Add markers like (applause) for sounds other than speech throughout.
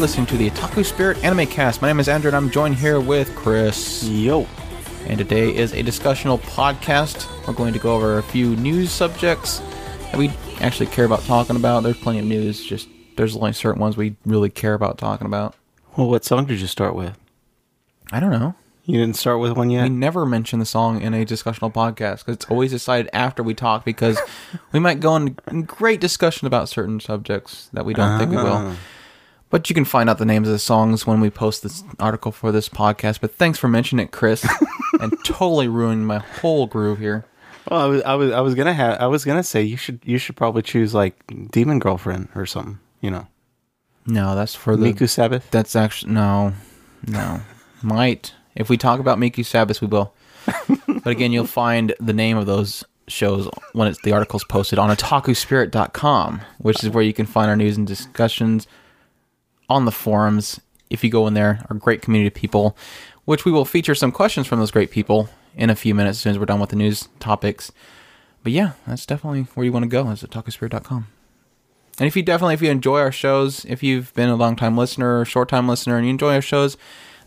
Listening to the Otaku Spirit Anime Cast. My name is Andrew, and I'm joined here with Chris. Yo. And today is a discussional podcast. We're going to go over a few news subjects that we actually care about talking about. There's plenty of news, just there's only certain ones we really care about talking about. Well, what song did you start with? I don't know. You didn't start with one yet? We never mention the song in a discussional podcast because it's always decided after we talk because we might go in great discussion about certain subjects that we don't think we will. Ah. But you can find out the names of the songs when we post this article for this podcast. But thanks for mentioning it, Chris, (laughs) and totally ruined my whole groove here. Well, I was, I was, I was gonna have, I was gonna say you should, you should probably choose like Demon Girlfriend or something. You know, No, that's for the. Miku Sabbath. That's actually no, no. Might if we talk about Miku Sabbath, we will. (laughs) but again, you'll find the name of those shows when it's the article's posted on otakuspirit.com, which is where you can find our news and discussions on the forums. If you go in there, our great community of people, which we will feature some questions from those great people in a few minutes as soon as we're done with the news topics. But yeah, that's definitely where you want to go is at otakuspirit.com. And if you definitely, if you enjoy our shows, if you've been a long time listener, short time listener, and you enjoy our shows,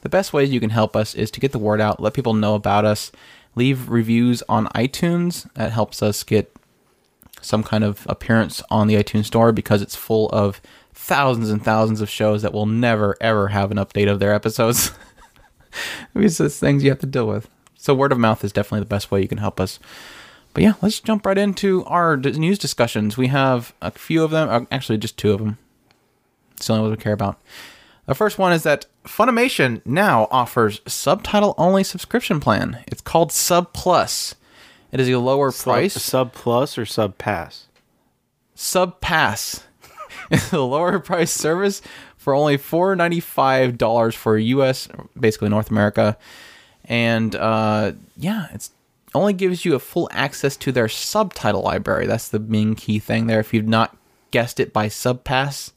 the best ways you can help us is to get the word out, let people know about us, leave reviews on iTunes. That helps us get some kind of appearance on the iTunes store because it's full of thousands and thousands of shows that will never ever have an update of their episodes. (laughs) These are things you have to deal with. So word of mouth is definitely the best way you can help us. But yeah, let's jump right into our news discussions. We have a few of them, uh, actually just two of them. It's the only ones we care about. The first one is that Funimation now offers subtitle only subscription plan. It's called Sub Plus. It is a lower price. Sub Plus or Sub Pass. Sub Pass. A (laughs) lower price service for only four ninety five dollars for US, basically North America, and uh, yeah, it's only gives you a full access to their subtitle library. That's the main key thing there. If you've not guessed it by subpass,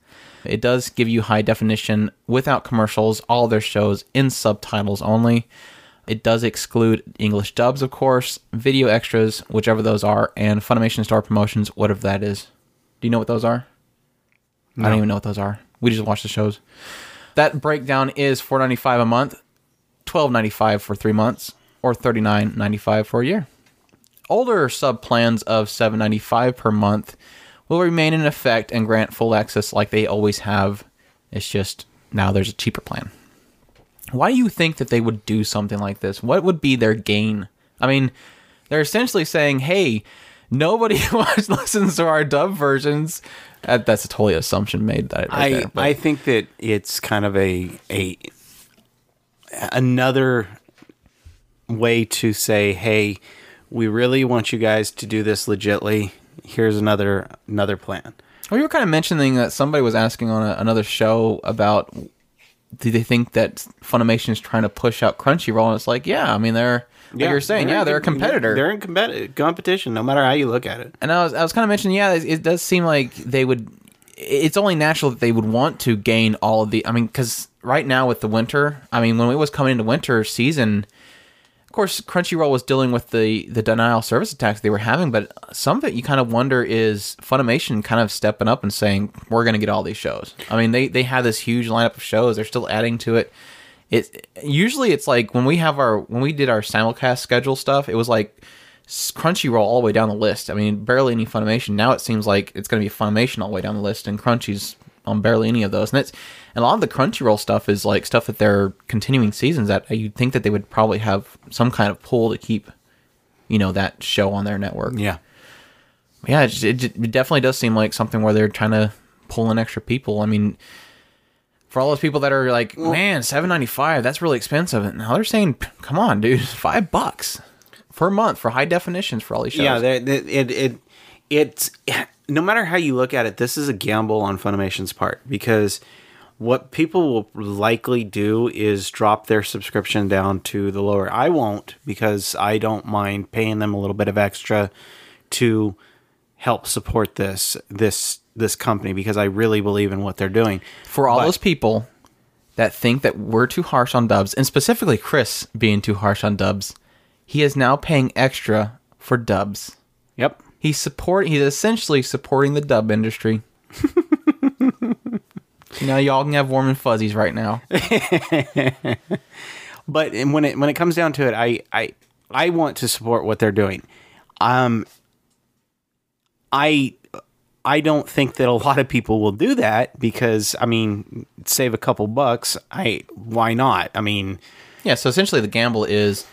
it does give you high definition without commercials, all their shows in subtitles only. It does exclude English dubs, of course, video extras, whichever those are, and Funimation Star promotions, whatever that is. Do you know what those are? I don't even know what those are. We just watch the shows. That breakdown is four ninety five a month, twelve ninety five for three months, or thirty nine ninety five for a year. Older sub plans of seven ninety five per month will remain in effect and grant full access like they always have. It's just now there's a cheaper plan. Why do you think that they would do something like this? What would be their gain? I mean, they're essentially saying, "Hey, nobody (laughs) watch listens to our dub versions." Uh, that's a totally assumption made. That right I there, I think that it's kind of a a another way to say, hey, we really want you guys to do this legitly. Here's another another plan. Well, you were kind of mentioning that somebody was asking on a, another show about do they think that Funimation is trying to push out Crunchyroll? And it's like, yeah, I mean, they're, like you're saying, yeah, they're a competitor. They're in competi- competition, no matter how you look at it. and I was, I was kind of mentioning, yeah, it, it does seem like they would, it's only natural that they would want to gain all of the, I mean, because right now with the winter, I mean, when it was coming into winter season, of course, Crunchyroll was dealing with the the denial service attacks they were having, but some of it you kind of wonder is Funimation kind of stepping up and saying we're going to get all these shows. I mean, they they have this huge lineup of shows; they're still adding to it. It usually it's like when we have our when we did our simulcast schedule stuff, it was like Crunchyroll all the way down the list. I mean, barely any Funimation. Now it seems like it's going to be Funimation all the way down the list, and Crunchy's on barely any of those. And it's and a lot of the Crunchyroll stuff is like stuff that they're continuing seasons that you'd think that they would probably have some kind of pull to keep, you know, that show on their network. Yeah. Yeah, it, it, it definitely does seem like something where they're trying to pull in extra people. I mean, for all those people that are like, man, seven ninety five, that's really expensive. And now they're saying, come on, dude, (laughs) five bucks per month for high definitions for all these shows. Yeah, they- they- it it it's (sighs) no matter how you look at it, this is a gamble on Funimation's part because what people will likely do is drop their subscription down to the lower. I won't because I don't mind paying them a little bit of extra to help support this this this company because I really believe in what they're doing. for all But- those people that think that we're too harsh on dubs, and specifically Chris being too harsh on dubs, he is now paying extra for dubs. Yep. He's supporting he's essentially supporting the dub industry. (laughs) now y'all can have warm and fuzzies right now. (laughs) but when it when it comes down to it, I I I want to support what they're doing. Um, I I don't think that a lot of people will do that because I mean, save a couple bucks. I why not? I mean, Yeah, so essentially the gamble is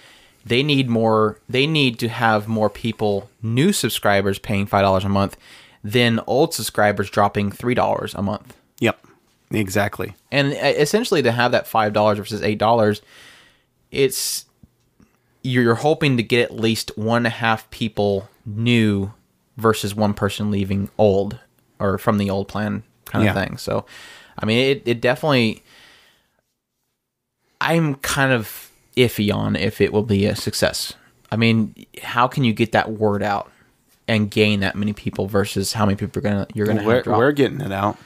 they need more they need to have more people new subscribers paying $5 a month than old subscribers dropping $3 a month. yep, exactly. And uh, essentially to have that $5 versus $8, it's you're hoping to get at least one and a half people new versus one person leaving old or from the old plan kind of Yeah. thing. So, I mean, it, it definitely, I'm kind of iffy on if it will be a success. I mean, how can you get that word out and gain that many people versus how many people are gonna you're gonna We're, we're getting it out.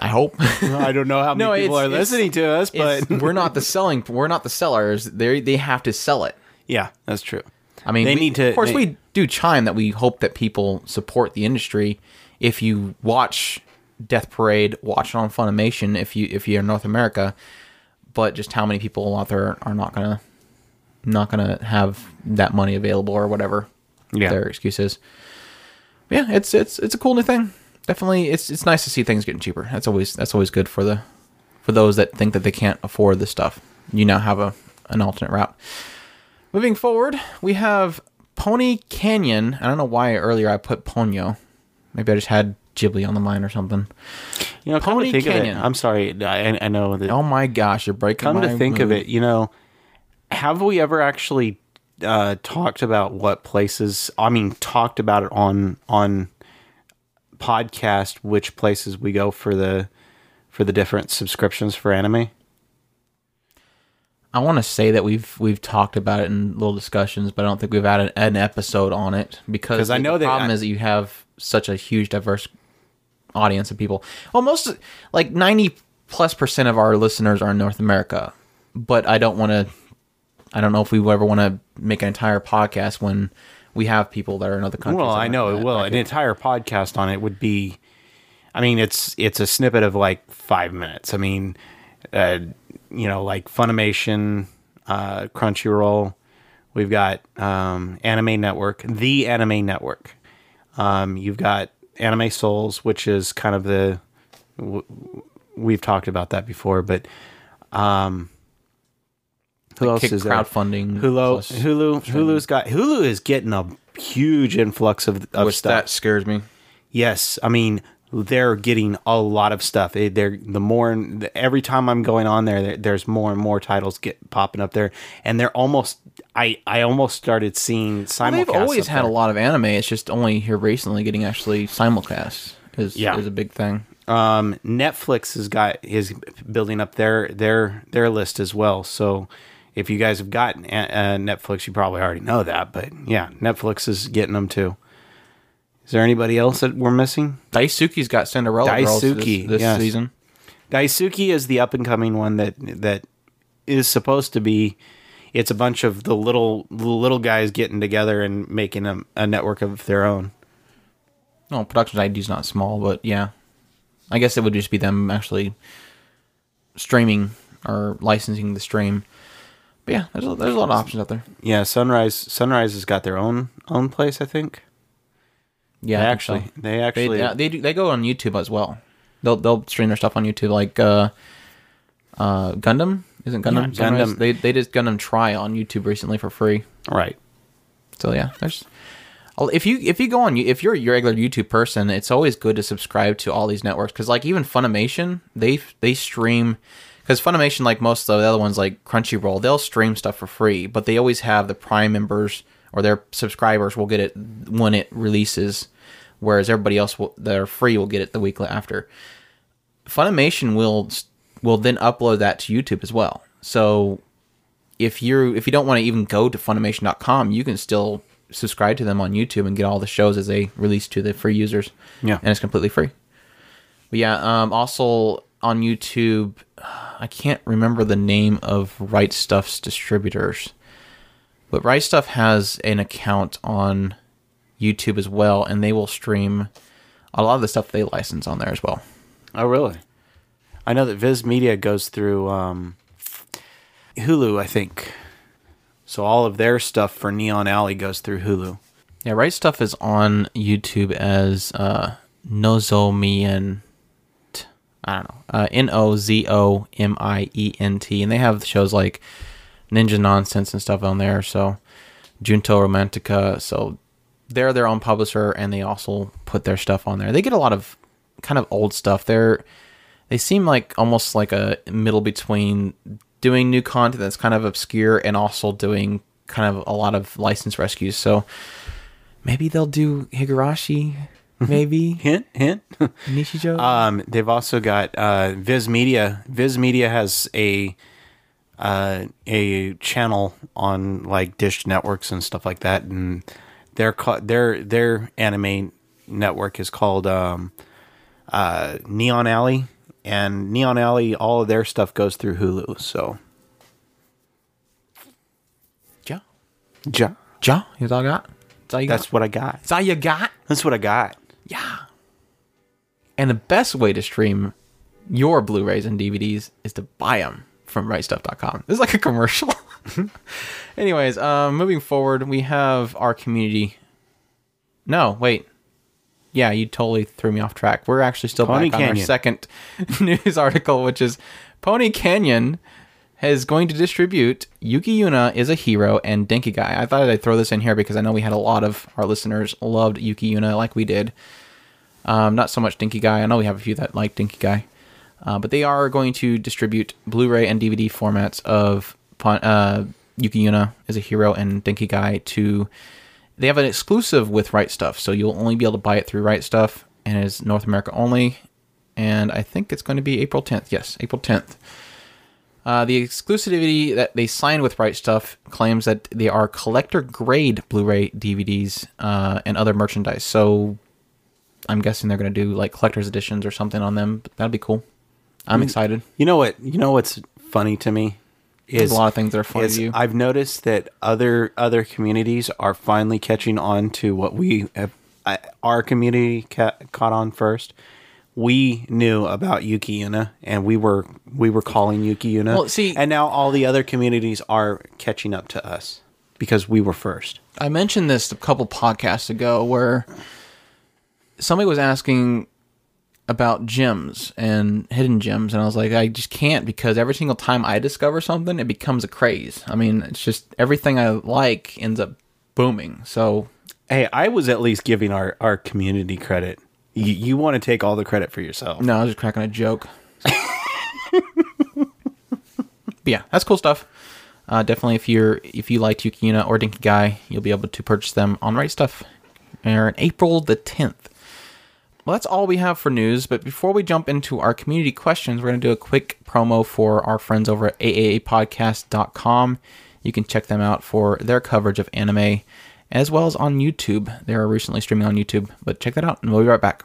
I hope. (laughs) I don't know how (laughs) many No, people are listening to us, but we're not the selling. We're not the sellers. They they have to sell it. yeah, that's true. I mean, They we- need to- Of course, they- we do chime that we hope that people support the industry. If you watch Death Parade, watch it on Funimation. If you if you're in North America, but just how many people out there are not gonna not gonna have that money available or whatever Yeah. their excuses. Yeah, it's it's it's a cool new thing. Definitely, it's it's nice to see things getting cheaper. That's always that's always good for the for those that think that they can't afford this stuff. You now have a an alternate route. Moving forward, we have Pony Canyon. I don't know why earlier I put Ponyo. Maybe I just had Ghibli on the mind or something. You know, come Pony to think Canyon. of it, I'm sorry. I, I know that. Oh my gosh, you're breaking come my to think of it, you know, have we ever actually uh, talked about what places? I mean, talked about it on on podcast, which places we go for the for the different subscriptions for anime. I want to say that we've we've talked about it in little discussions, but I don't think we've had an, an episode on it because I the know that problem I- is that you have such a huge diverse audience of people. Well, most like ninety plus percent of our listeners are in North America, but I don't want to. I don't know if we ever want to make an entire podcast when we have people that are in other countries. Well, I know it will. An entire podcast on it would be. I mean, it's it's a snippet of like five minutes. I mean, uh, you know, like Funimation, uh, Crunchyroll. We've got um, Anime Network, the Anime Network. Um, you've got AnimeSols, which is kind of the. W- we've talked about that before, but um, who else kick is there? crowdfunding. Hulu, plus- Hulu, Hulu's got Hulu is getting a huge influx of, of which stuff. that scares me. Yes, I mean they're getting a lot of stuff. They- They're the more every time I'm going on there, there, there's more and more titles get popping up there, and they're almost. I I almost started seeing simulcasts. They've always had a lot of anime. It's just only here recently getting actually simulcast is Yeah. is a big thing. Um, Netflix has got is building up their their their list as well. So if you guys have gotten uh, uh, Netflix, you probably already know that. But yeah, Netflix is getting them too. Is there anybody else that we're missing? Daisuki's got Cinderella Girls this, this yes. season. Daisuki is the up and coming one that that is supposed to be. It's a bunch of the little the little guys getting together and making a, a network of their own. No, Production I.G is not small, but yeah, I guess it would just be them actually streaming or licensing the stream. But yeah, there's a, there's a lot of options out there. Yeah, Sunrise Sunrise has got their own own place. I think. Yeah, They actually so. they actually they yeah, they do, they go on YouTube as well. They'll they'll stream their stuff on YouTube like uh, uh, Gundam isn't Gundam Yeah, Gundam. They they did Gundam Try on YouTube recently for free. right. So yeah, there's if you if you go on if you're a regular YouTube person, it's always good to subscribe to all these networks because like even Funimation they they stream because Funimation like most of the other ones like Crunchyroll they'll stream stuff for free, but they always have the Prime members or their subscribers will get it when it releases, whereas everybody else will, that are free will get it the week after. Funimation will will then upload that to YouTube as well. So if you if you don't want to even go to funimation.com, you can still subscribe to them on YouTube and get all the shows as they release to the free users. Yeah. And it's completely free. But yeah, um also on YouTube I can't remember the name of Right Stuf's distributors. But Right Stuf has an account on YouTube as well and they will stream a lot of the stuff they license on there as well. Oh, really? I know that Viz Media goes through um, Hulu, I think. So all of their stuff for Neon Alley goes through Hulu. Yeah, Right Stuf is on YouTube as uh, Nozomient. I don't know. Uh, N O Z O M I E N T. And they have shows like Ninja Nonsense and stuff on there. So Junjo Romantica. So they're their own publisher and they also put their stuff on there. They get a lot of kind of old stuff. They're they seem like almost like a middle between doing new content that's kind of obscure and also doing kind of a lot of license rescues. So maybe they'll do Higurashi, (laughs) maybe Hint, hint. Nishijo. (laughs) um, they've also got uh, Viz Media. Viz Media has a uh, a channel on like Dish networks and stuff like that, and their ca- their their anime network is called um, uh, Neon Alley, and Neon Alley, all of their stuff goes through Hulu. So, ja, ja, ja. That's all I got. That's all you that's got. what I got. That's all you got. That's what I got. Yeah. And the best way to stream your Blu-rays and DVDs is to buy them from rightstuf.com. This is like a commercial. (laughs) Anyways, um, moving forward, we have our community. No, wait. Yeah, you totally threw me off track. We're actually still Pony back on our Canyon. second (laughs) news article, which is Pony Canyon is going to distribute Yuki Yuna is a hero and Denki Gai. I thought I'd throw this in here because I know we had a lot of our listeners loved Yuki Yuna like we did. Um, not so much Denki Gai. I know we have a few that like Denki Gai. Uh, but they are going to distribute Blu-ray and DVD formats of uh, Yuki Yuna as a hero and Denki Gai to. They have an exclusive with Right Stuf, so you'll only be able to buy it through Right Stuf, and it's North America only. And I think it's going to be April 10th. Yes, April 10th. Uh, the exclusivity that they signed with Right Stuf claims that they are collector grade Blu-ray DVDs uh, and other merchandise. So I'm guessing they're going to do like collector's editions or something on them. But that'd be cool. I'm excited. You know what? You know what's funny to me There's is a lot of things that are funny is to you. I've noticed that other other communities are finally catching on to what we have. I, our community ca- caught on first. We knew about Yuki Yuna, and we were we were calling Yuki Yuna. Well, see- and now all the other communities are catching up to us because we were first. I mentioned this a couple podcasts ago where somebody was asking about gems and hidden gems and I was like I just can't because every single time I discover something it becomes a craze. I mean, it's just everything I like ends up booming. So, Hey, I was at least giving our our community credit. You, you want to take all the credit for yourself. no, I was just cracking a joke. (laughs) but yeah, that's cool stuff. Uh, definitely, if you're if you like Yukina or Denki Gai, you'll be able to purchase them on Right Stuf. Or April the tenth. Well, that's all we have for news. But before we jump into our community questions, we're going to do a quick promo for our friends over at AAApodcast.com. You can check them out for their coverage of anime, as well as on YouTube. They are recently streaming on YouTube. But check that out, and we'll be right back.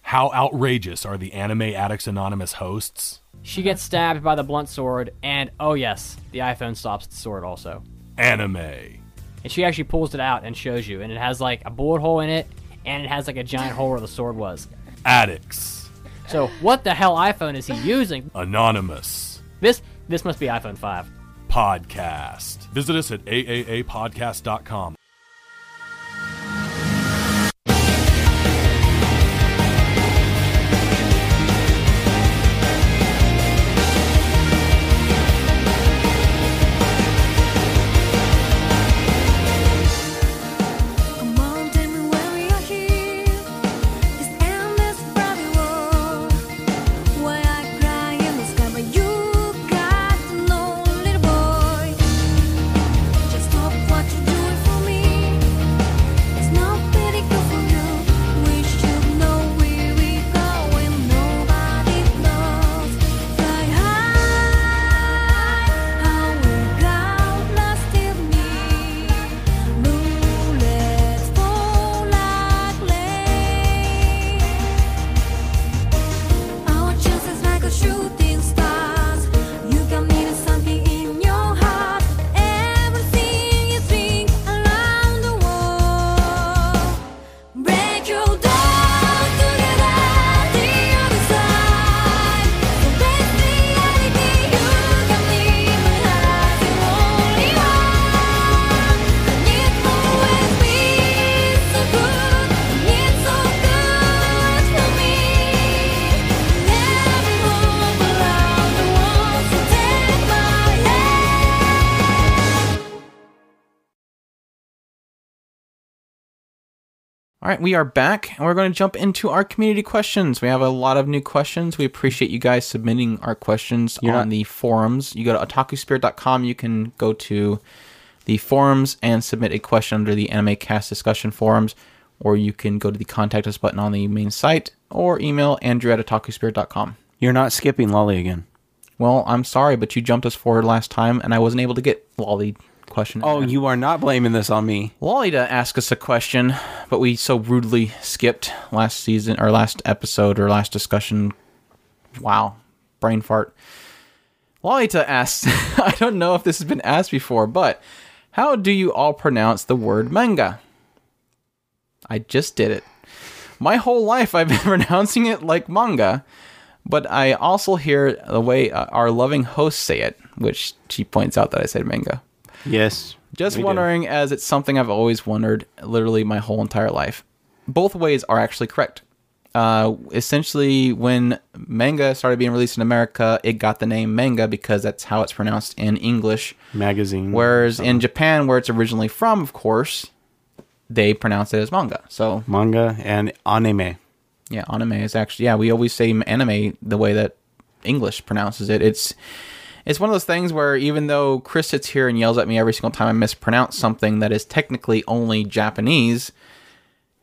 How outrageous are the Anime Addicts Anonymous hosts? She gets stabbed by the blunt sword, and oh yes, the iPhone stops the sword also. Anime. And she actually pulls it out and shows you, and it has like a bullet hole in it, and it has like a giant hole where the sword was. Addicts. So what the hell iPhone is he using? Anonymous. This this must be iPhone 5. Podcast. Visit us at AAApodcast.com. right, we are back and we're going to jump into our community questions. We have a lot of new questions. We appreciate you guys submitting our questions You're on not- the forums. You go to otakuspirit.com, you can go to the forums and submit a question under the Anime Cast discussion forums, or you can go to the contact us button on the main site or email andrew at otakuspirit.com. You're not skipping Lolly again. Well, I'm sorry, but you jumped us forward last time and I wasn't able to get Lolly question. Oh, you are not blaming this on me. Lolita asked us a question, but we so rudely skipped last season or last episode or last discussion. Wow, brain fart. Lolita asked, (laughs) I don't know if this has been asked before, but how do you all pronounce the word manga? I just did it. My whole life I've (laughs) been pronouncing it like manga, but I also hear the way uh, our loving hosts say it, which she points out that I said manga. Yes. Just we do. wondering, as it's something I've always wondered, literally my whole entire life. Both ways are actually correct. Uh, essentially, when manga started being released in America, it got the name manga because that's how it's pronounced in English. magazine. Whereas in Japan, where it's originally from, of course, they pronounce it as manga. So manga and anime. yeah, anime is actually yeah. We always say anime the way that English pronounces it. It's it's one of those things where even though Chris sits here and yells at me every single time I mispronounce something that is technically only Japanese,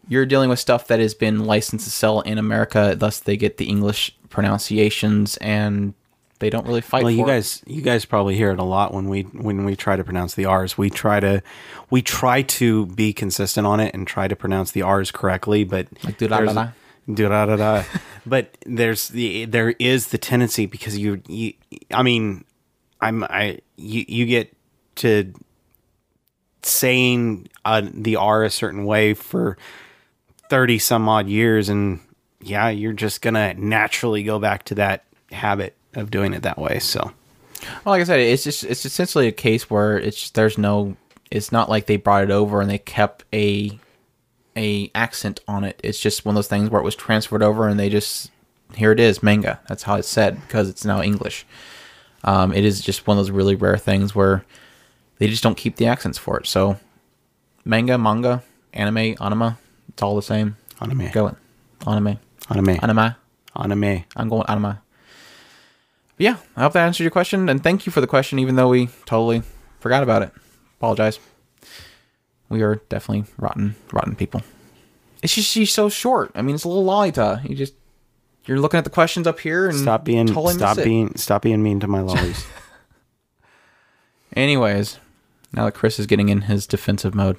you're dealing with stuff that has been licensed to sell in America. Thus, they get the English pronunciations, and they don't really fight. Well, you for it. guys, you guys probably hear it a lot when we when we try to pronounce the R's. We try to we try to be consistent on it and try to pronounce the R's correctly, but Like there's- do-da-da-da. (laughs) but there's the there is the tendency because you you I mean I'm I you you get to saying uh, the R a certain way for 30 some odd years and yeah, you're just to naturally go back to that habit of doing it that way. So, Well, like I said, it's just it's essentially a case where it's just, there's no. It's not like they brought it over and they kept a a accent on it. It's just one of those things where it was transferred over and they just here it is manga. That's how it's said because it's now English. Um, it is just one of those really rare things where they just don't keep the accents for it. So manga, manga, anime, anima, it's all the same. anime. Go it, anime, Anime. anime. Anime. I'm going anime. But yeah, I hope that answered your question, and thank you for the question, even though we totally forgot about it. Apologize. We are definitely rotten, rotten people. It's just she's so short. I mean, it's a little Lolita. You just you're looking at the questions up here and Stop being stop being stop being mean to my lollies. (laughs) Anyways, now that Chris is getting in his defensive mode,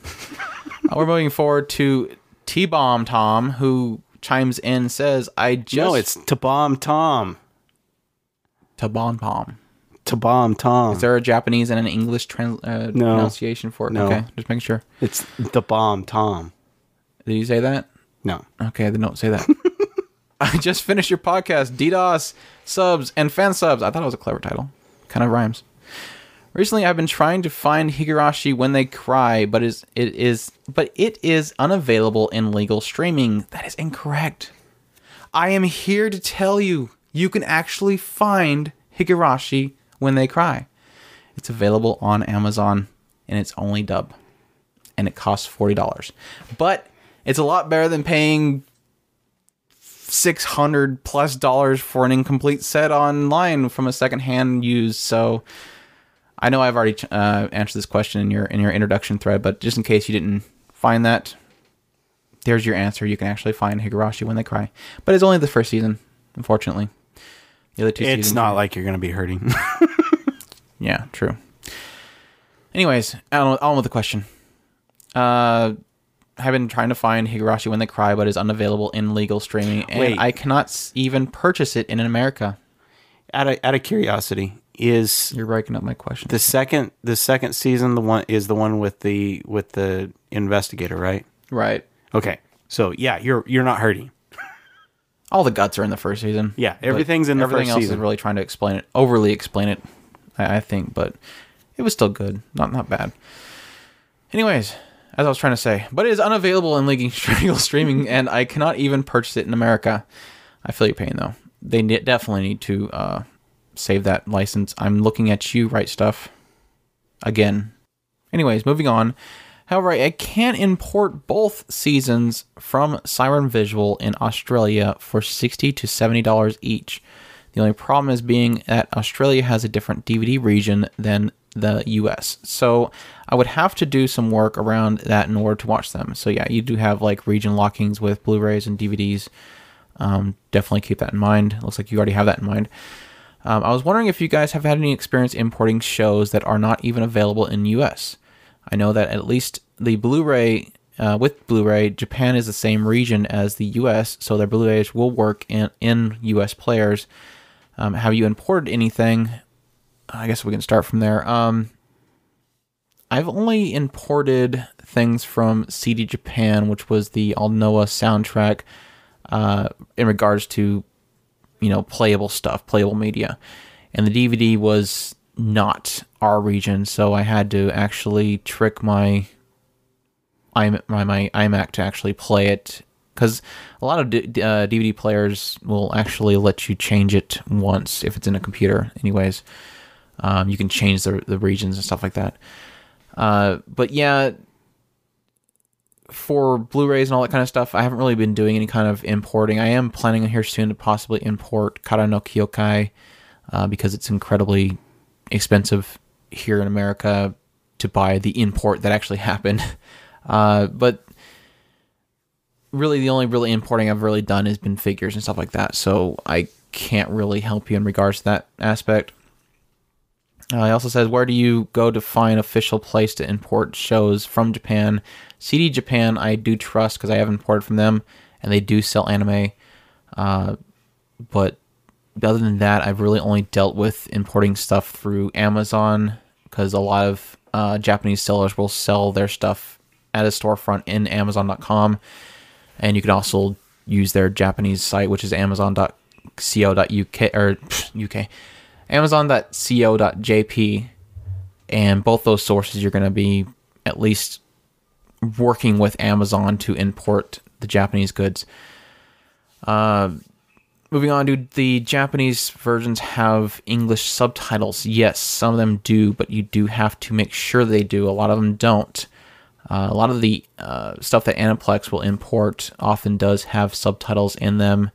uh, (laughs) we're moving forward to TBomTom, who chimes in and says, "I just no, it's TBomTom. T Bomb Tom, TBomTom. Is there a Japanese and an English trans- uh, No. pronunciation for it? No. Okay, just making sure. it's the bomb Tom. Did you say that? No. Okay, then don't say that. (laughs) (laughs) I just finished your podcast, DDoS subs and fan subs. I thought it was a clever title. Kind of rhymes. Recently, I've been trying to find Higurashi when they cry, but is it is but it is unavailable in legal streaming. That is incorrect. I am here to tell you, you can actually find Higurashi when they cry. It's available on Amazon, and it's only dub, and it costs forty dollars. But it's a lot better than paying six hundred plus dollars for an incomplete set online from a secondhand used. So I know I've already uh, answered this question in your in your introduction thread, but just in case you didn't find that, there's your answer. You can actually find Higurashi when they cry, but it's only the first season, unfortunately. The other two It's seasons, not like you're going to be hurting. (laughs) yeah, true. Anyways, on, on with the question. Uh, I've been trying to find Higurashi when they cry, but is unavailable in legal streaming, and Wait. I cannot s- even purchase it in America. out of out of curiosity, is You're breaking up my question. the second the second season the one is the one with the with the investigator, right? right. Okay. So, yeah, you're you're not hurting. (laughs) All the guts are in the first season. Yeah, but everything's in the everything first else season. is really trying to explain it, overly explain it. I, I think, but it was still good, not not bad. Anyways, as I was trying to say, but it is unavailable in legal (laughs) streaming, and I cannot even purchase it in America. I feel your pain though. They ne- definitely need to uh, save that license. I'm looking at you, right stuff. Again. Anyways, moving on. However, I can import both seasons from Siren Visual in Australia for sixty to seventy dollars each. The only problem is being that Australia has a different DVD region than the US. So I would have to do some work around that in order to watch them. So yeah, you do have like region lockings with Blu-rays and DVDs. Um, definitely keep that in mind. Looks like you already have that in mind. Um, I was wondering if you guys have had any experience importing shows that are not even available in US. I know that at least the Blu-ray uh, with Blu-ray, Japan is the same region as the US, so their Blu-rays will work in in US players. Um, have you imported anything? I guess we can start from there. Um, I've only imported things from CD Japan, which was the Aldnoah soundtrack, uh, in regards to you know playable stuff, playable media, and the DVD was not our region, so I had to actually trick my my, my iMac to actually play it because a lot of D- uh, DVD players will actually let you change it once if it's in a computer. Anyways, um, you can change the the regions and stuff like that. Uh, but yeah, for Blu-rays and all that kind of stuff, I haven't really been doing any kind of importing. I am planning here soon to possibly import Kara no Kyokai uh, because it's incredibly expensive here in America to buy the import that actually (laughs) happened. Uh, but really, the only really importing I've really done has been figures and stuff like that. So I can't really help you in regards to that aspect. Uh, he also says, where do you go to find official place to import shows from Japan? CD Japan, I do trust because I have imported from them, and they do sell anime. Uh, but other than that, I've really only dealt with importing stuff through Amazon because a lot of uh, Japanese sellers will sell their stuff at a storefront in Amazon.com, and you can also use their Japanese site, which is Amazon.co.uk or pff, UK, Amazon.co.jp, and both those sources you're going to be at least working with Amazon to import the Japanese goods. Uh, moving on, do the Japanese versions have English subtitles? Yes, some of them do, but you do have to make sure they do. A lot of them don't. Uh, a lot of the uh, stuff that Aniplex will import often does have subtitles in them.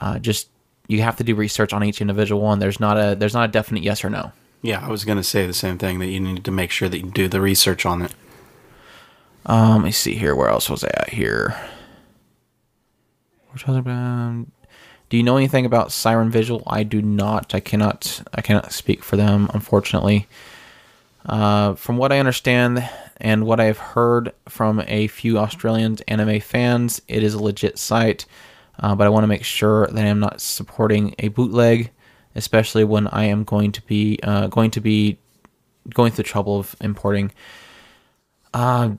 Uh, just you have to do research on each individual one. There's not a there's not a definite yes or no. Yeah, I was going to say the same thing that you need to make sure that you do the research on it. Um, let me see here. Where else was I at here? We're talking about. Do you know anything about Siren Visual? I do not. I cannot. I cannot speak for them, unfortunately. Uh, from what I understand and what I've heard from a few Australian anime fans, it is a legit site. Uh, but I want to make sure that I'm not supporting a bootleg, especially when I am going to be uh, going to be going through the trouble of importing. Uh,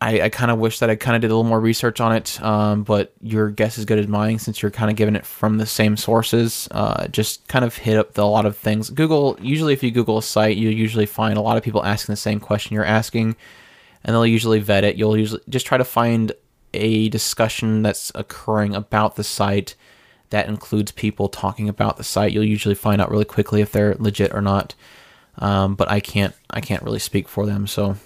I, I kind of wish that I kind of did a little more research on it, um, but your guess is good as mine since you're kind of giving it from the same sources. Uh, just kind of hit up the, a lot of things. Google, usually, if you Google a site, you usually find a lot of people asking the same question you're asking, and they'll usually vet it. You'll usually just try to find a discussion that's occurring about the site that includes people talking about the site. You'll usually find out really quickly if they're legit or not. Um, but I can't, I can't really speak for them, so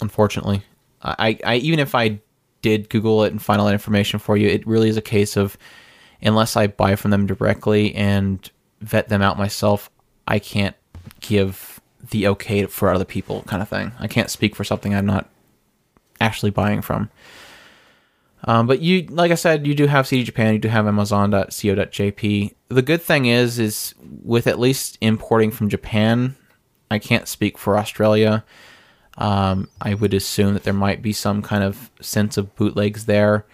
unfortunately. I, I even if I did Google it and find all that information for you, it really is a case of unless I buy from them directly and vet them out myself, I can't give the okay for other people kind of thing. I can't speak for something I'm not actually buying from. Um, but you, like I said, you do have CD Japan, you do have Amazon.co.jp. The good thing is, is with at least importing from Japan, I can't speak for Australia. Um, I would assume that there might be some kind of sense of bootlegs there.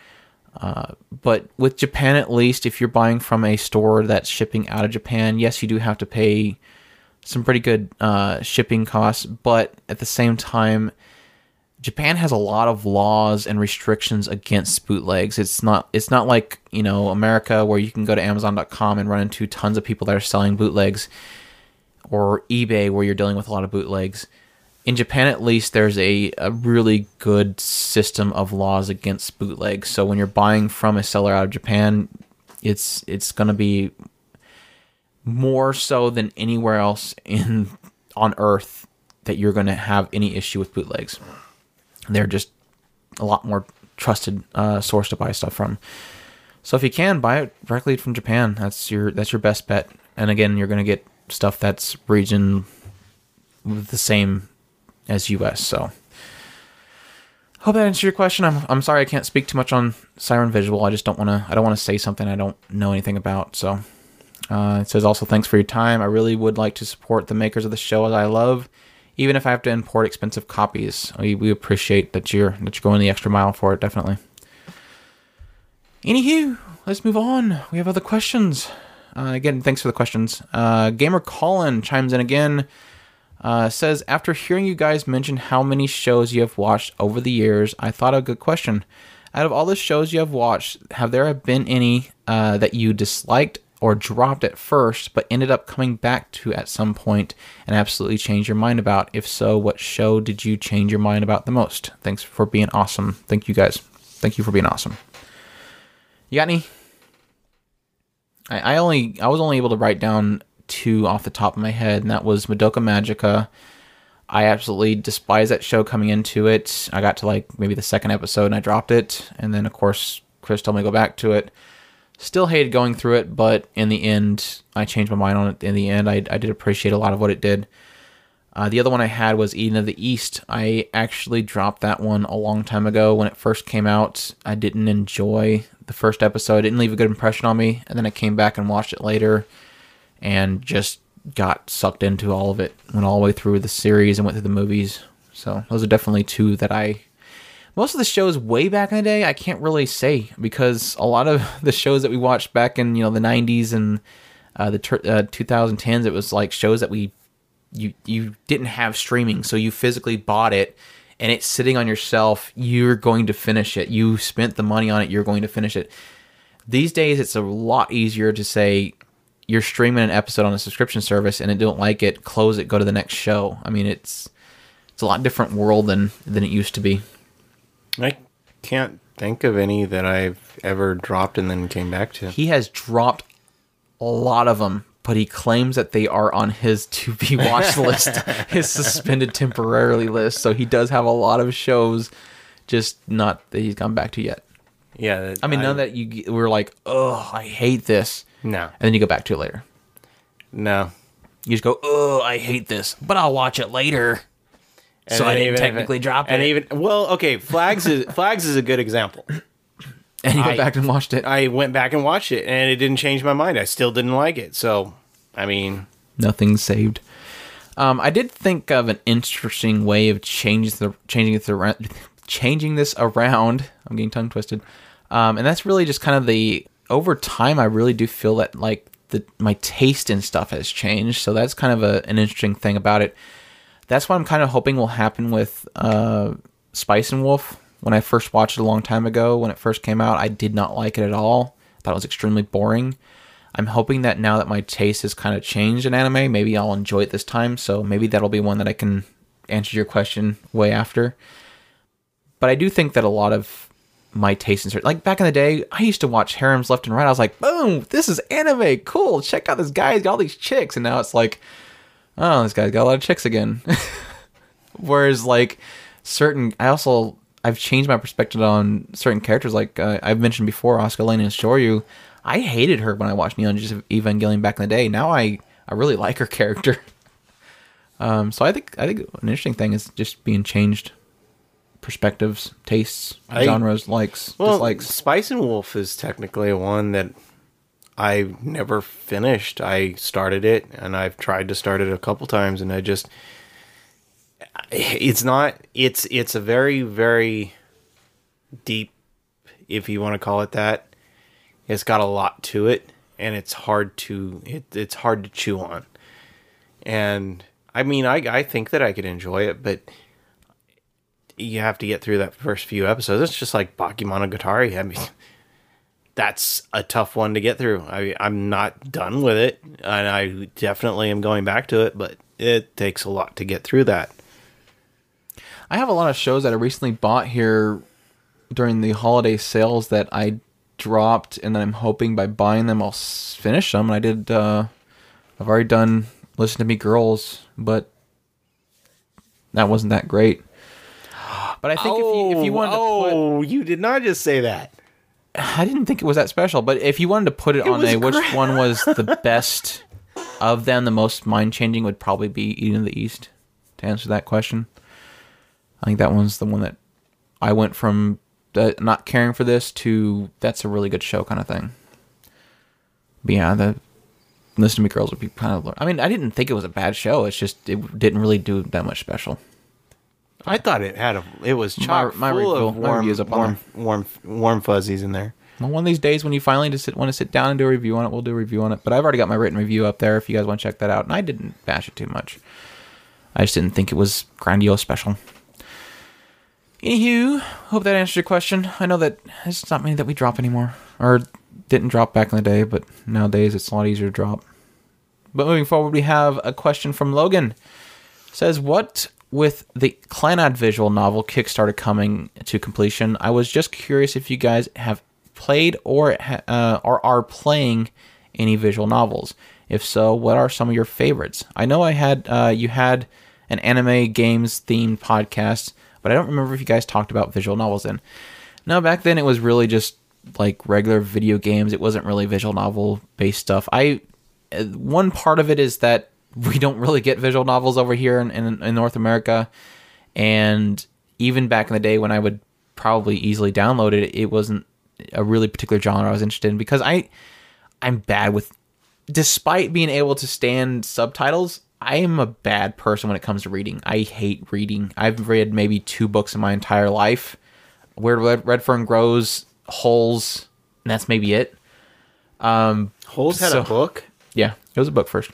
Uh, but with Japan, at least, if you're buying from a store that's shipping out of Japan, yes, you do have to pay some pretty good uh, shipping costs. But at the same time, Japan has a lot of laws and restrictions against bootlegs. It's not it's not like, you know, America where you can go to amazon.com and run into tons of people that are selling bootlegs or eBay where you're dealing with a lot of bootlegs. In Japan at least there's a, a really good system of laws against bootlegs. So when you're buying from a seller out of Japan, it's it's going to be more so than anywhere else in on earth that you're going to have any issue with bootlegs. They're just a lot more trusted uh, source to buy stuff from. So if you can buy it directly from Japan, that's your that's your best bet. And again, you're gonna get stuff that's region the same as US. So hope that answers your question. I'm I'm sorry I can't speak too much on Siren Visual. I just don't want to I don't want to say something I don't know anything about. So uh, it says also thanks for your time. I really would like to support the makers of the show as I love, even if I have to import expensive copies. We, we appreciate that you're that you're going the extra mile for it. Definitely. Anywho, let's move on. We have other questions. Uh, again, thanks for the questions. Uh, GamerColyn chimes in again. Uh, says after hearing you guys mention how many shows you have watched over the years, I thought a good question. Out of all the shows you have watched, have there been any uh, that you disliked or dropped at first, but ended up coming back to at some point and absolutely changed your mind about? If so, what show did you change your mind about the most? Thanks for being awesome. Thank you guys. Thank you for being awesome. You got any? I, I only I was only able to write down two off the top of my head, and that was Madoka Magica. I absolutely despise that show coming into it. I got to like maybe the second episode and I dropped it, and then of course Chris told me to go back to it. Still hated going through it, but in the end, I changed my mind on it. In the end, I, I did appreciate a lot of what it did. Uh, the other one I had was Eden of the East. I actually dropped that one a long time ago when it first came out. I didn't enjoy the first episode. It didn't leave a good impression on me. And then I came back and watched it later and just got sucked into all of it. Went all the way through the series and went through the movies. So those are definitely two that I. Most of the shows way back in the day, I can't really say because a lot of (laughs) the shows that we watched back in you know the '90s and uh, the ter- uh, 2010s, it was like shows that we you you didn't have streaming, so you physically bought it and it's sitting on your shelf. You're going to finish it. You spent the money on it. You're going to finish it. These days, it's a lot easier to say you're streaming an episode on a subscription service and it don't like it, close it, go to the next show. I mean, it's it's a lot different world than than it used to be. I can't think of any that I've ever dropped and then came back to. He has dropped a lot of them, but he claims that they are on his to be (laughs) watched list, his suspended temporarily list. So he does have a lot of shows, just not that he's gone back to yet. Yeah, I mean, none that you were like, oh, I hate this, No, and then you go back to it later. no. You just go, oh, I hate this, but I'll watch it later. So I didn't even technically it- drop it. And even well, okay, flags is (laughs) flags is a good example. (laughs) and you go I- back and watched it. I went back and watched it, and it didn't change my mind. I still didn't like it. So, I mean, Nothing saved. Um, I did think of an interesting way of changing the changing this around, (laughs) changing this around. I'm getting tongue twisted, um, and that's really just kind of the over time. I really do feel that like the my taste in stuff has changed. So that's kind of a, an interesting thing about it. That's what I'm kind of hoping will happen with uh, Spice and Wolf. When I first watched it a long time ago, when it first came out, I did not like it at all. I thought it was extremely boring. I'm hoping that now that my taste has kind of changed in anime, maybe I'll enjoy it this time. So maybe that'll be one that I can answer your question way after. But I do think that a lot of my taste in certain, like back in the day, I used to watch harems left and right. I was like, boom, this is anime, cool. Check out this guy, he's got all these chicks, and now it's like, oh, this guy's got a lot of chicks again. (laughs) Whereas like certain, I also I've changed my perspective on certain characters. Like uh, I've mentioned before, Asuka Langley Soryu. I hated her when I watched Neon Genesis Evangelion back in the day. Now I I really like her character. (laughs) Um, so I think I think an interesting thing is just being changed perspectives, tastes, I- genres, likes, well, dislikes. Spice and Wolf is technically one that I never finished. I started it, and I've tried to start it a couple times, and I just it's not. It's it's a very very deep, if you want to call it that. It's got a lot to it, and it's hard to it, it's hard to chew on. And I mean, I I think that I could enjoy it, but you have to get through that first few episodes. It's just like Bakemonogatari. I mean, that's a tough one to get through. I I'm not done with it, and I definitely am going back to it, but it takes a lot to get through that. I have a lot of shows that I recently bought here during the holiday sales that I dropped, and then I'm hoping by buying them I'll finish them. And I did. Uh, I've already done "Listen to Me, Girls," but that wasn't that great. But I think if you if you wanted to put oh, you did not just say that. I didn't think it was that special, but if you wanted to put it, on was a which one was the (laughs) best of them, the most mind changing would probably be Eden of the East. To answer that question, I think that one's the one that I went from uh, not caring for this to that's a really good show kind of thing. But yeah, the Listen to Me Girls would be kind of. I mean, I didn't think it was a bad show. It's just it didn't really do that much special. I thought it had a. It was chock my full review- of my warm, up warm, warm, warm fuzzies in there. Well, one of these days when you finally just sit, want to sit down and do a review on it, we'll do a review on it. But I've already got my written review up there if you guys want to check that out. And I didn't bash it too much. I just didn't think it was grandiose special. Anywho, hope that answers your question. I know that it's not many that we drop anymore, or didn't drop back in the day, but nowadays it's a lot easier to drop. But moving forward, we have a question from Logan. says, "What with the Clannad visual novel Kickstarter coming to completion? I was just curious if you guys have played or uh, or are playing any visual novels. If so, what are some of your favorites? I know I had uh, you had an anime games themed podcast, but I don't remember if you guys talked about visual novels then. No, back then it was really just like regular video games. It wasn't really visual novel based stuff. I uh, one part of it is that we don't really get visual novels over here in, in, in North America, and even back in the day when I would probably easily download it, it wasn't a really particular genre I was interested in because I I'm bad with despite being able to stand subtitles, I am a bad person when it comes to reading. I hate reading. I've read maybe two books in my entire life. Where Red, Red Fern Grows, Holes, and that's maybe it. Um, Holes had So- a book. Yeah, it was a book first.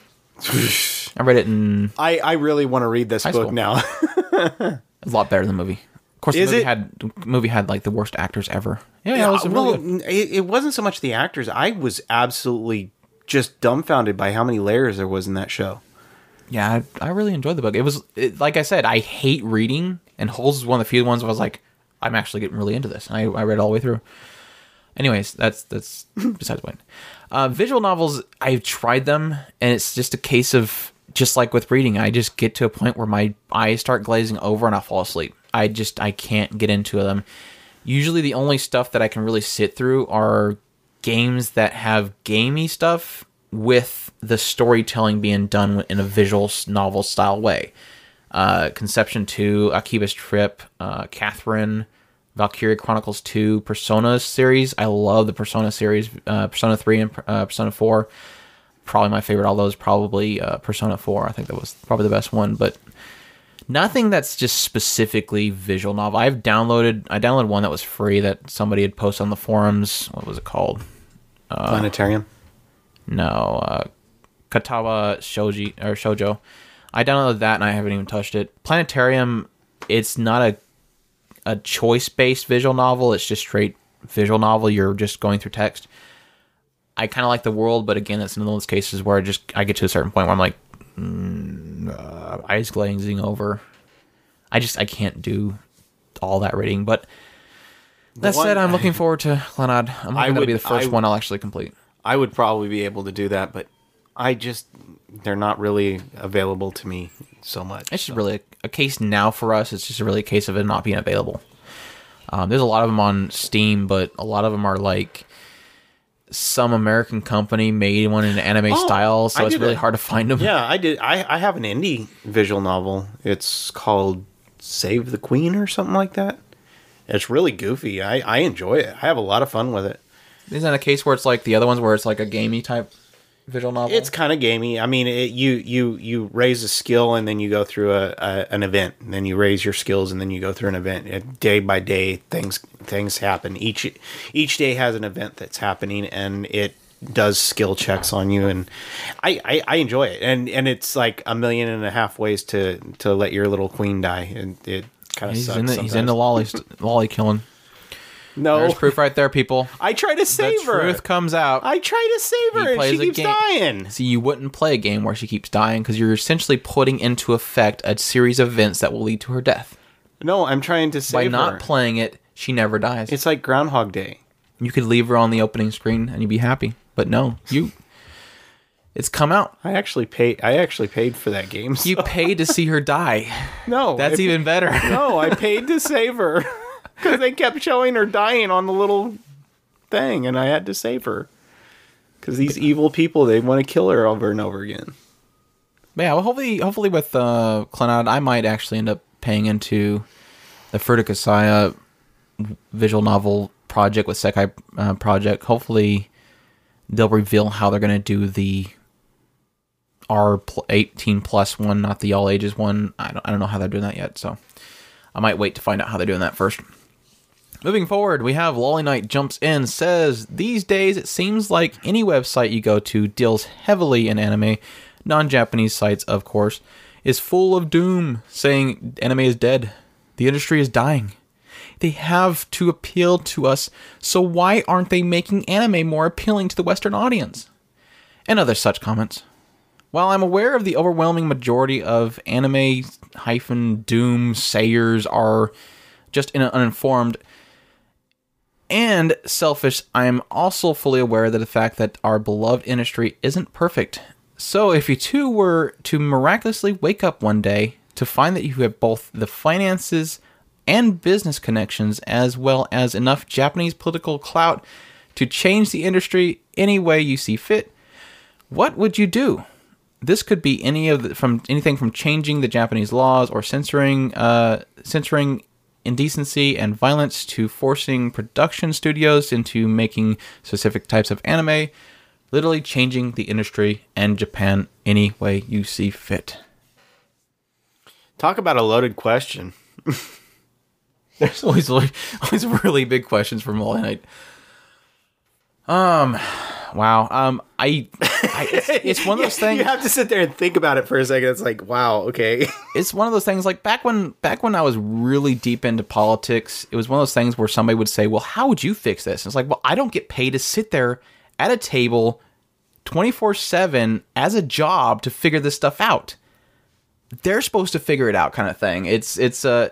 I read it in I, I really want to read this book school. now. (laughs) a lot better than the movie. Of course, the Is movie it? had the movie had like the worst actors ever. Yeah, yeah, it was well, really good. it, it wasn't so much the actors. I was absolutely just dumbfounded by how many layers there was in that show. Yeah, I, I really enjoyed the book. It was it, like I said, I hate reading, and Holes is one of the few ones where I was like, I'm actually getting really into this. And I, I read it all the way through. Anyways, that's that's besides the point. Uh, visual novels, I've tried them, and it's just a case of just like with reading, I just get to a point where my eyes start glazing over and I fall asleep. I just I can't get into them. Usually, the only stuff that I can really sit through are games that have gamey stuff with the storytelling being done in a visual novel style way. Uh, Conception 2, Akiba's Trip, uh, Catherine, Valkyria Chronicles 2, Persona series. I love the Persona series, uh, Persona 3 and uh, Persona 4. Probably my favorite, although it's probably uh, Persona 4. I think that was probably the best one, but nothing that's just specifically visual novel. I've downloaded, I downloaded one that was free that somebody had posted on the forums. What was it called? Planetarian. No, uh, Katawa Shoji or Shojo. I downloaded that and I haven't even touched it. Planetarian, it's not a a choice based visual novel. It's just straight visual novel. You're just going through text. I kind of like the world, but again, it's one of those cases where I just I get to a certain point where I'm like, mm, uh, eyes glazing over. I just I can't do all that reading. But that one- said, I'm looking forward to Clannad. I'm hoping I that'll be the first I- one I'll actually complete. I would probably be able to do that, but I just they're not really available to me so much. It's just really a, a case now for us. It's just really a case of it not being available. Um, there's a lot of them on Steam, but a lot of them are like some American company made one in anime Oh, style, so I it's really that. hard to find them. Yeah, I did. I, I have an indie visual novel. It's called Save the Queen or something like that. It's really goofy. I, I enjoy it. I have a lot of fun with it. Isn't that a case where it's like the other ones where it's like a gamey type visual novel? It's kind of gamey. I mean, it, you you you raise a skill and then you go through a, a an event. And then you raise your skills and then you go through an event. It, day by day, things things happen. Each each day has an event that's happening, and it does skill checks on you. And I, I, I enjoy it. And and it's like a million and a half ways to to let your little queen die, and it kind of he's sucks. in the, he's sometimes. into lolly lolly killing. No. There's proof right there, people. I try to The save her. truth comes out. I try to save her, and she keeps game. dying. See, you wouldn't play a game where she keeps dying because you're essentially putting into effect a series of events that will lead to her death. No, I'm trying to save her. By not her. playing it, she never dies. it's like Groundhog Day. You could leave her on the opening screen and you'd be happy. But no, you It's come out. I actually paid. I actually paid for that game. You paid to see her die. (laughs) no, That's I, even better. no. I paid to (laughs) save her because they kept showing her dying on the little thing, and I had to save her because these evil people they want to kill her over and over again. But yeah, well, hopefully, hopefully with uh, Clannad, I might actually end up paying into the Fruit of Grisaia visual novel project with Sekai uh, project. Hopefully, they'll reveal how they're going to do the R eighteen plus one, not the all ages one. I don't, I don't know how they're doing that yet, so I might wait to find out how they're doing that first. Moving forward, we have Loli-Knight jumps in, says, These days it seems like any website you go to deals heavily in anime, non Japanese sites, of course, is full of doom, saying anime is dead. The industry is dying. They have to appeal to us, so why aren't they making anime more appealing to the Western audience? And other such comments. While I'm aware of the overwhelming majority of anime hyphen doom sayers are just in- uninformed, and selfish, I am also fully aware that the fact that our beloved industry isn't perfect. So, if you two were to miraculously wake up one day to find that you have both the finances and business connections, as well as enough Japanese political clout to change the industry any way you see fit, what would you do? This could be any of the, from anything from changing the Japanese laws or censoring uh, censoring indecency and violence to forcing production studios into making specific types of anime, literally changing the industry and Japan any way you see fit. Talk about a loaded question. (laughs) There's always always really big questions from Loli-Knight. Um, wow. Um, I, I it's, it's one of (laughs) those things. You have to sit there and think about it for a second. It's like, wow, okay. (laughs) it's one of those things like back when back when I was really deep into politics, it was one of those things where somebody would say, "Well, how would you fix this?" And it's like, "Well, I don't get paid to sit there at a table 24/7 as a job to figure this stuff out. They're supposed to figure it out kind of thing." It's it's uh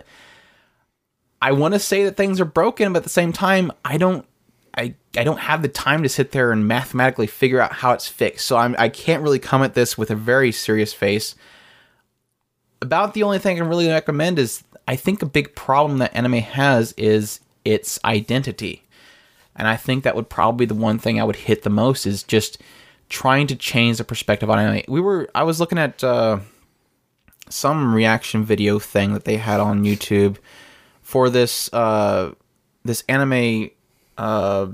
I want to say that things are broken, but at the same time, I don't I, I don't have the time to sit there and mathematically figure out how it's fixed. So I'm I can't really come at this with a very serious face about the only thing I can really recommend is I think a big problem that anime has is its identity. And I think that would probably be the one thing I would hit the most is just trying to change the perspective on anime. We were I was looking at uh, some reaction video thing that they had on YouTube for this uh, this anime uh,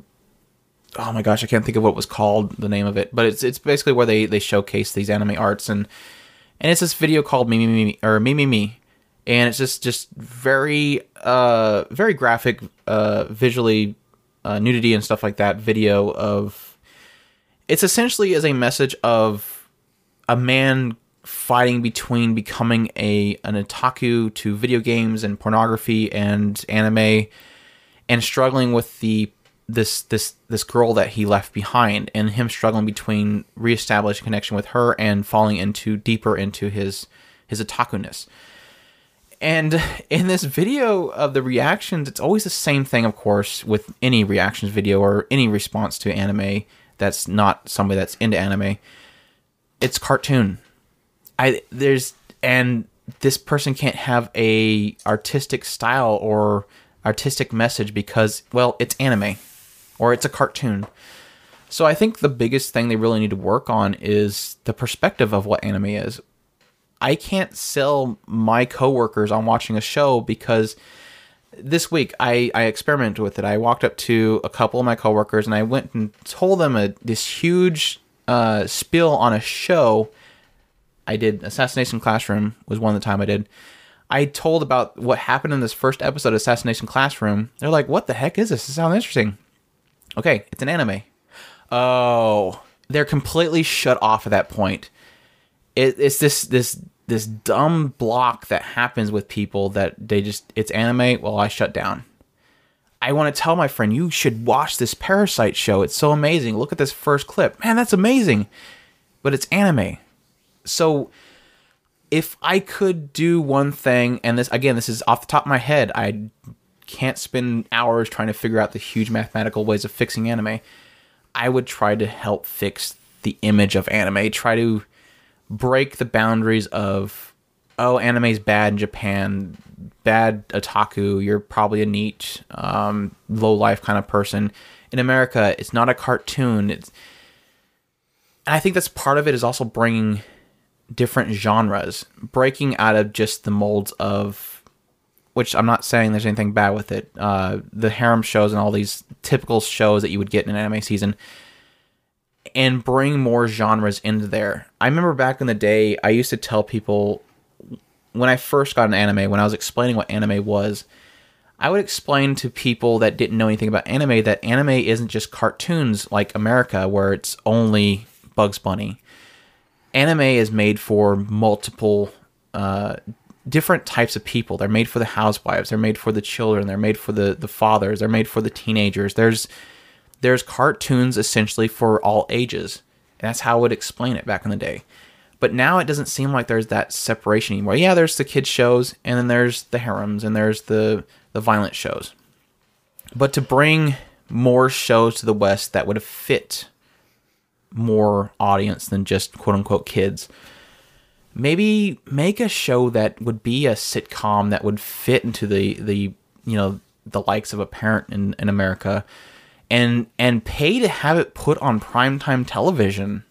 oh my gosh, I can't think of what was called, the name of it, but it's it's basically where they they showcase these anime arts and and it's this video called Me Me Me or Me Me Me, and it's just just very uh very graphic, uh visually, uh, nudity and stuff like that. Video of it's essentially as a message of a man fighting between becoming a an otaku to video games and pornography and anime and struggling with the this this this girl that he left behind and him struggling between reestablishing connection with her and falling into deeper into his his otakuness. And in this video of the reactions, it's always the same thing, of course, with any reactions video or any response to anime that's not somebody that's into anime. It's cartoon. I there's and this person can't have a artistic style or artistic message because well, it's anime or it's a cartoon. So I think the biggest thing they really need to work on is the perspective of what anime is. I can't sell my coworkers on watching a show because this week I, I experimented with it. I walked up to a couple of my coworkers and I went and told them a, this huge uh, spiel on a show. I did Assassination Classroom was one of the time I did. I told about what happened in this first episode of Assassination Classroom. They're like, "What the heck is this? This sounds interesting." Okay, it's an anime. Oh, they're completely shut off at that point. It, it's this this this dumb block that happens with people that they just it's anime. Well, I shut down. I want to tell my friend, you should watch this Parasyte show. It's so amazing. Look at this first clip. Man, that's amazing. But it's anime. So if I could do one thing, and this again, this is off the top of my head, I can't spend hours trying to figure out the huge mathematical ways of fixing anime. I would try to help fix the image of anime, try to break the boundaries of oh, anime's bad in Japan, bad otaku, you're probably a NEET, um, low life kind of person. In America, it's not a cartoon. It's and I think that's part of it is also bringing different genres, breaking out of just the molds of, which I'm not saying there's anything bad with it. Uh, the harem shows and all these typical shows that you would get in an anime season, and bring more genres into there. I remember back in the day, I used to tell people when I first got an anime, when I was explaining what anime was, I would explain to people that didn't know anything about anime that anime isn't just cartoons like America, where it's only Bugs Bunny. Anime is made for multiple uh, different types of people. They're made for the housewives. They're made for the children. They're made for the the fathers. They're made for the teenagers. There's there's cartoons essentially for all ages. And that's how I would explain it back in the day. But now it doesn't seem like there's that separation anymore. Yeah, there's the kids shows, and then there's the harems, and there's the the violent shows. But to bring more shows to the West that would fit more audience than just quote unquote kids, maybe make a show that would be a sitcom that would fit into the the you know the likes of a parent in, in America and and pay to have it put on primetime television.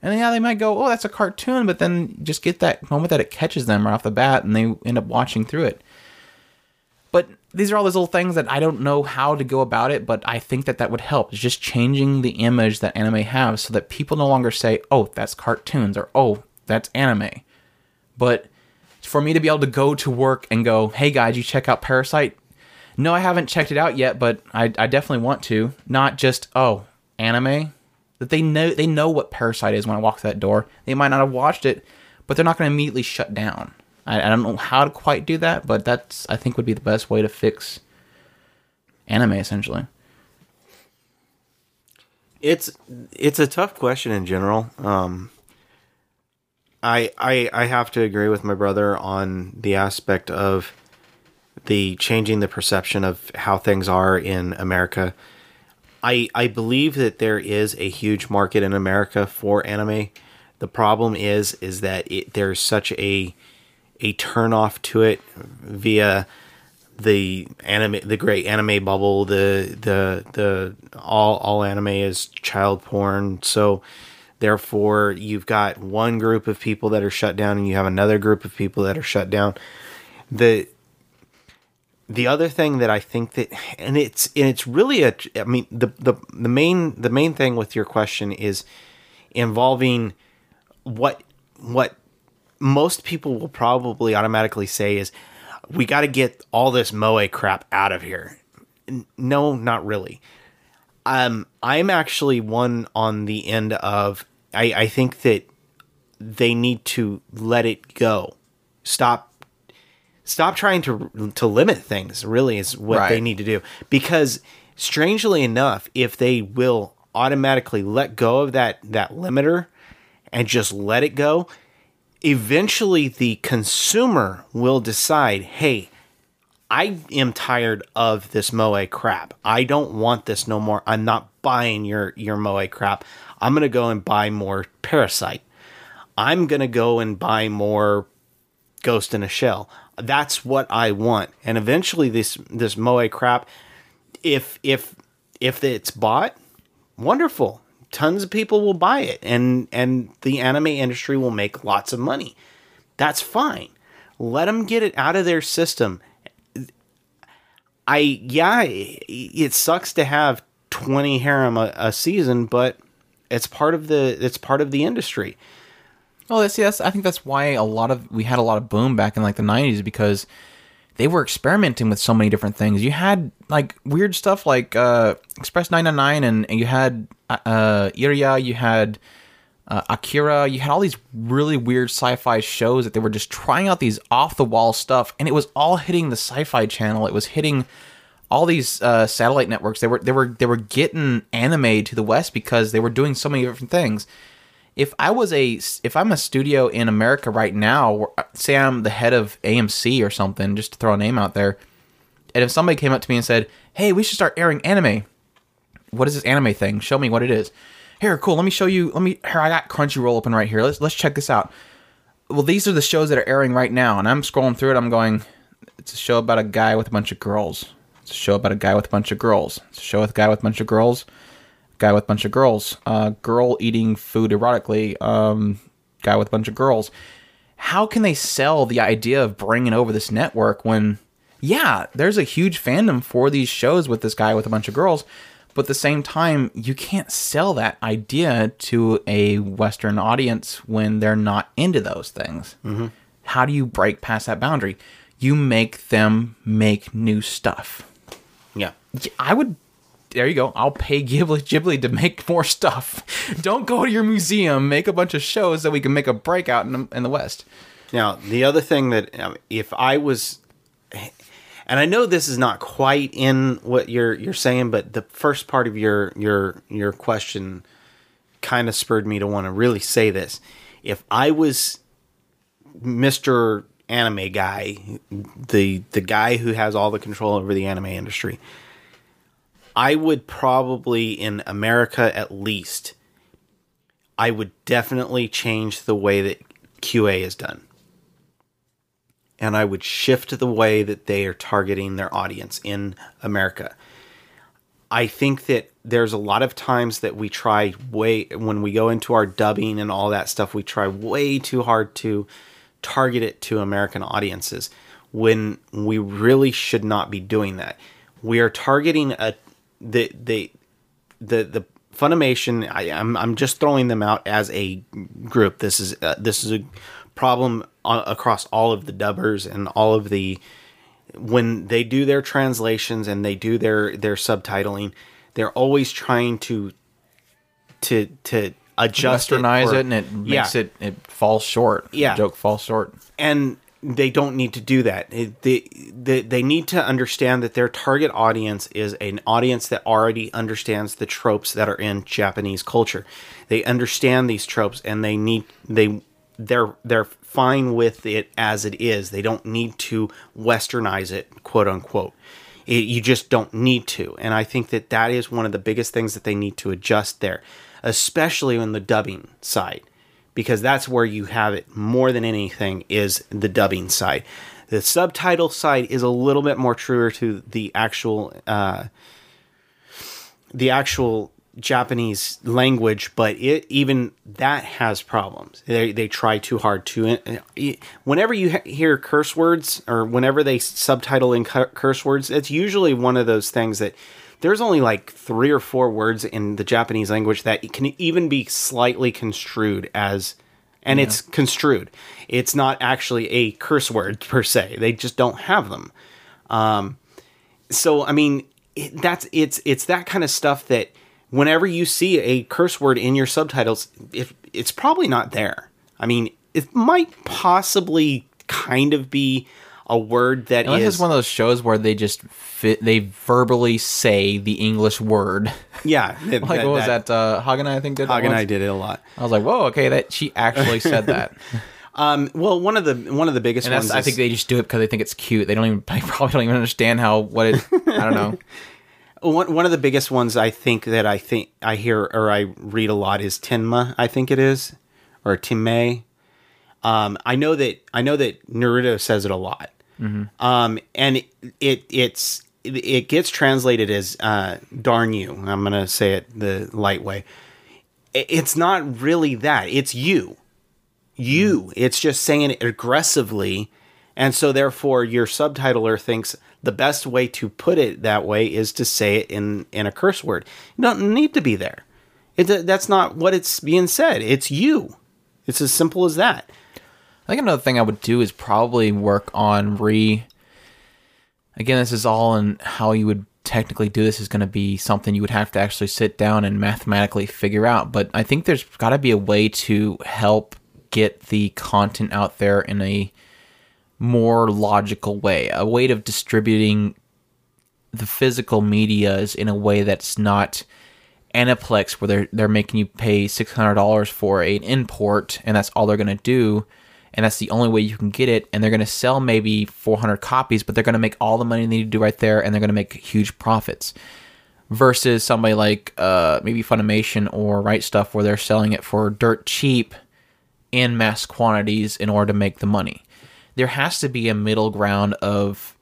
And yeah, they might go, oh, that's a cartoon, but then just get that moment that it catches them right off the bat and they end up watching through it. But these are all those little things that I don't know how to go about it, but I think that that would help. It's just changing the image that anime has so that people no longer say, oh, that's cartoons or oh, that's anime. But for me to be able to go to work and go, hey guys, you check out Parasyte? No, I haven't checked it out yet, but I, I definitely want to. Not just, oh, anime? That they know they know what Parasyte is when I walk through that door. They might not have watched it, but they're not going to immediately shut down. I, I don't know how to quite do that, but that's I think would be the best way to fix anime essentially. it's it's a tough question in general. Um, I I I have to agree with my brother on the aspect of the changing the perception of how things are in America. I I believe that there is a huge market in America for anime. The problem is is that it, there's such a a turn off to it via the anime the great anime bubble the the the all all anime is child porn. So therefore you've got one group of people that are shut down and you have another group of people that are shut down. The the other thing that I think that and it's and it's really a I mean the the the main the main thing with your question is involving what what most people will probably automatically say is we got to get all this moe crap out of here. No, not really. Um, I'm actually one on the end of I, I think that they need to let it go. Stop stop trying to to limit things really is what they need to do because strangely enough if they will automatically let go of that that limiter and just let it go eventually the consumer will decide hey I am tired of this moe crap. I don't want this no more. I'm not buying your your moe crap. I'm gonna go and buy more Parasyte. I'm gonna go and buy more Ghost in a Shell. That's what I want. And eventually, this this moe crap, if if if it's bought, wonderful. Tons of people will buy it, and and the anime industry will make lots of money. That's fine. Let them get it out of their system. I yeah, it sucks to have twenty harem a, a season, but it's part of the it's part of the industry. Well, that's yes. I think that's why a lot of we had a lot of boom back in like the '90s because they were experimenting with so many different things. You had like weird stuff like uh, Express 999, and, and you had uh, Iria, you had uh, Akira, you had all these really weird sci-fi shows that they were just trying out these off-the-wall stuff, and it was all hitting the Sci-Fi Channel. It was hitting all these uh, satellite networks. They were they were they were getting anime to the West because they were doing so many different things if I was a if I'm a studio in America right now, say I'm the head of AMC or something, just to throw a name out there, and if somebody came up to me and said, "Hey, we should start airing anime," what is this anime thing? Show me what it is. here, cool. Let me show you. Let me here. I got Crunchyroll open right here. Let's let's check this out. Well, these are the shows that are airing right now, and I'm scrolling through it. I'm going. It's a show about a guy with a bunch of girls. It's a show about a guy with a bunch of girls. It's a show with a guy with a bunch of girls. Guy with a bunch of girls. Uh, girl eating food erotically. Um, guy with a bunch of girls. How can they sell the idea of bringing over this network when, yeah, there's a huge fandom for these shows with this guy with a bunch of girls, but at the same time, you can't sell that idea to a Western audience when they're not into those things. Mm-hmm. How do you break past that boundary? You make them make new stuff. Yeah. Yeah, I would. There you go. I'll pay Ghibli Ghibli to make more stuff. (laughs) Don't go to your museum. Make a bunch of shows that we can make a breakout in the, in the West. Now, the other thing that um, if I was and I know this is not quite in what you're you're saying, but the first part of your your your question kind of spurred me to want to really say this. If I was Mr. Anime guy, the the guy who has all the control over the anime industry, I would probably in America at least I would definitely change the way that QA is done and I would shift the way that they are targeting their audience in America. I think that there's a lot of times that we try way when we go into our dubbing and all that stuff, we try way too hard to target it to American audiences when we really should not be doing that. We are targeting a the the the the Funimation. I, I'm I'm just throwing them out as a group. This is uh, this is a problem a- across all of the dubbers and all of the when they do their translations and they do their their subtitling, they're always trying to to to adjust Westernize for- it, and it makes Yeah. it it falls short. Yeah. The joke falls short. and they don't need to do that. They, they they need to understand that their target audience is an audience that already understands the tropes that are in Japanese culture. They understand these tropes, and they need they they're they're fine with it as it is. They don't need to westernize it, quote unquote. It, you just don't need to, and I think that that is one of the biggest things that they need to adjust there, especially on the dubbing side because that's where you have it more than anything is the dubbing side. The subtitle side is a little bit more truer to the actual uh, the actual Japanese language, but it even that has problems. They they try too hard to. Whenever you he- hear curse words or whenever they subtitle in cu- curse words, it's usually one of those things that there's only like three or four words in the Japanese language that can even be slightly construed as, and it's construed. It's not actually a curse word (laughs) per se. They just don't have them. Um, so I mean, it, that's it's it's that kind of stuff that whenever you see a curse word in your subtitles, if it's probably not there. I mean, it might possibly kind of be a word that Unless is it's one of those shows where they just fit, they verbally say the English word. (laughs) yeah. (laughs) like what was that? Uh, Hagen I think did. that Haganai did it a lot. I was like, whoa, okay, that she actually said (laughs) that. Um, well, one of the one of the biggest And ones. I think they just do it because they think it's cute. They don't even they probably don't even understand how what it. I don't know. One one of the biggest ones I think that I think I hear or I read a lot is Tenma. I think it is or Timme. Um, I know that I know that Naruto says it a lot. Um, and it, it it's it, it gets translated as uh, "darn you." I'm gonna say it the light way. I- It's not really that. It's you. You. It's just saying it aggressively, and so therefore your subtitler thinks the best way to put it that way is to say it in in a curse word. You don't need to be there. It, that's not what it's being said. It's you. It's as simple as that. I think another thing I would do is probably work on re. Again, this is all in how you would technically do this is going to be something you would have to actually sit down and mathematically figure out. But I think there's got to be a way to help get the content out there in a more logical way, a way of distributing the physical medias in a way that's not Aniplex where they're they're making you pay six hundred dollars for an import and that's all they're gonna do and that's the only way you can get it and they're gonna sell maybe four hundred copies but they're gonna make all the money they need to do right there and they're gonna make huge profits. versus somebody like uh, maybe Funimation or Right Stuf where they're selling it for dirt cheap in mass quantities in order to make the money. There has to be a middle ground of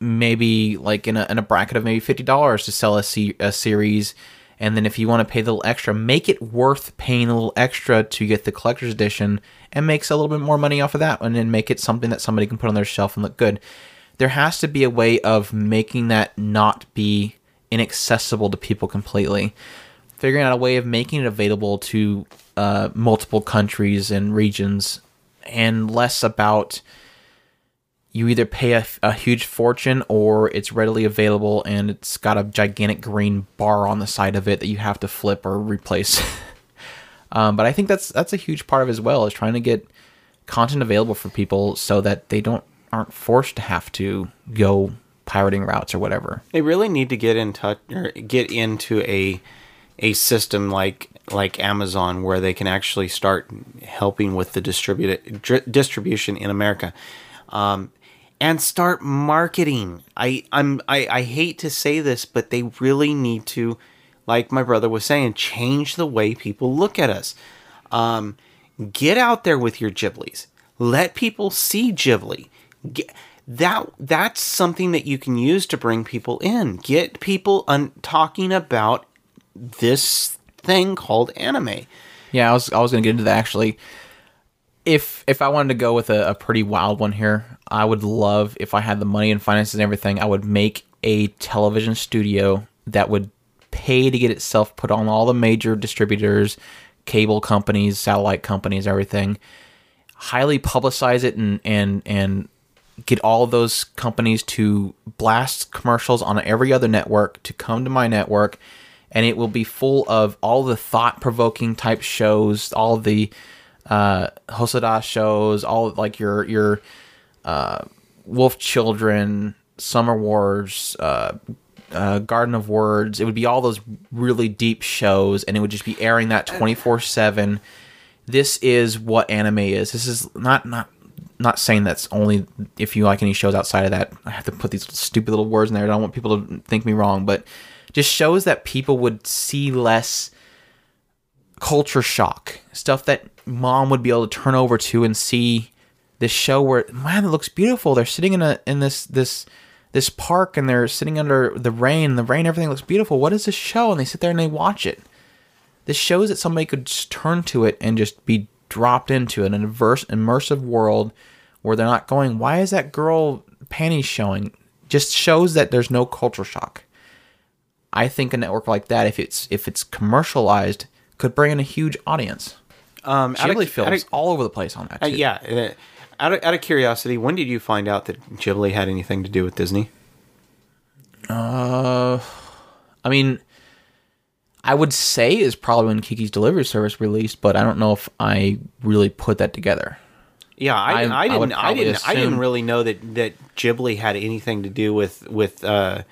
maybe like in a, in a bracket of maybe fifty dollars to sell a, se- a series, and then if you want to pay the little extra, make it worth paying a little extra to get the collector's edition, and makes a little bit more money off of that, and then make it something that somebody can put on their shelf and look good. There has to be a way of making that not be inaccessible to people completely. Figuring out a way of making it available to uh, multiple countries and regions, and less about you either pay a, a huge fortune or it's readily available and it's got a gigantic green bar on the side of it that you have to flip or replace. (laughs) um, but I think that's that's a huge part of as well is trying to get content available for people so that they don't aren't forced to have to go pirating routes or whatever. They really need to get in touch or get into a a system like like Amazon where they can actually start helping with the distribute dri- distribution in America. Um, and start marketing. I I'm I, I hate to say this, but they really need to, like my brother was saying, change the way people look at us. Um, get out there with your Ghiblis. Let people see Ghibli. Get, that that's something that you can use to bring people in. Get people un- talking about this thing called anime. Yeah, I was I was gonna get into that actually. If if I wanted to go with a, a pretty wild one here, I would love if I had the money and finances and everything, I would make a television studio that would pay to get itself put on all the major distributors, cable companies, satellite companies, everything. Highly publicize it and and and get all those companies to blast commercials on every other network to come to my network and it will be full of all the thought-provoking type shows all the uh Hosoda shows all like your your uh wolf children summer wars uh uh, Garden of Words. It would be all those really deep shows, and it would just be airing that twenty four seven. This is what anime is. This is not not not saying that's only if you like any shows outside of that. I have to put these stupid little words in there. I don't want people to think me wrong, but just shows that people would see less culture shock stuff that mom would be able to turn over to and see this show where man it looks beautiful. They're sitting in a in this this this park and they're sitting under the rain. The rain everything looks beautiful. What is this show? And they sit there and they watch it. This shows that somebody could just turn to it and just be dropped into an adverse immersive world where they're not going. Why is that girl panties showing? Just shows that there's no culture shock i think a network like that if it's if it's commercialized could bring in a huge audience Um, of- Ghibli out films of- all over the place on that Uh, yeah. uh, Out of, out of curiosity, when did you find out that Ghibli had anything to do with Disney? Uh, I mean, I would say is probably when Kiki's Delivery Service released, but I don't know if I really put that together. Yeah, I, I- I, I didn't. I, probably didn't. I didn't really know that that Ghibli had anything to do with with uh,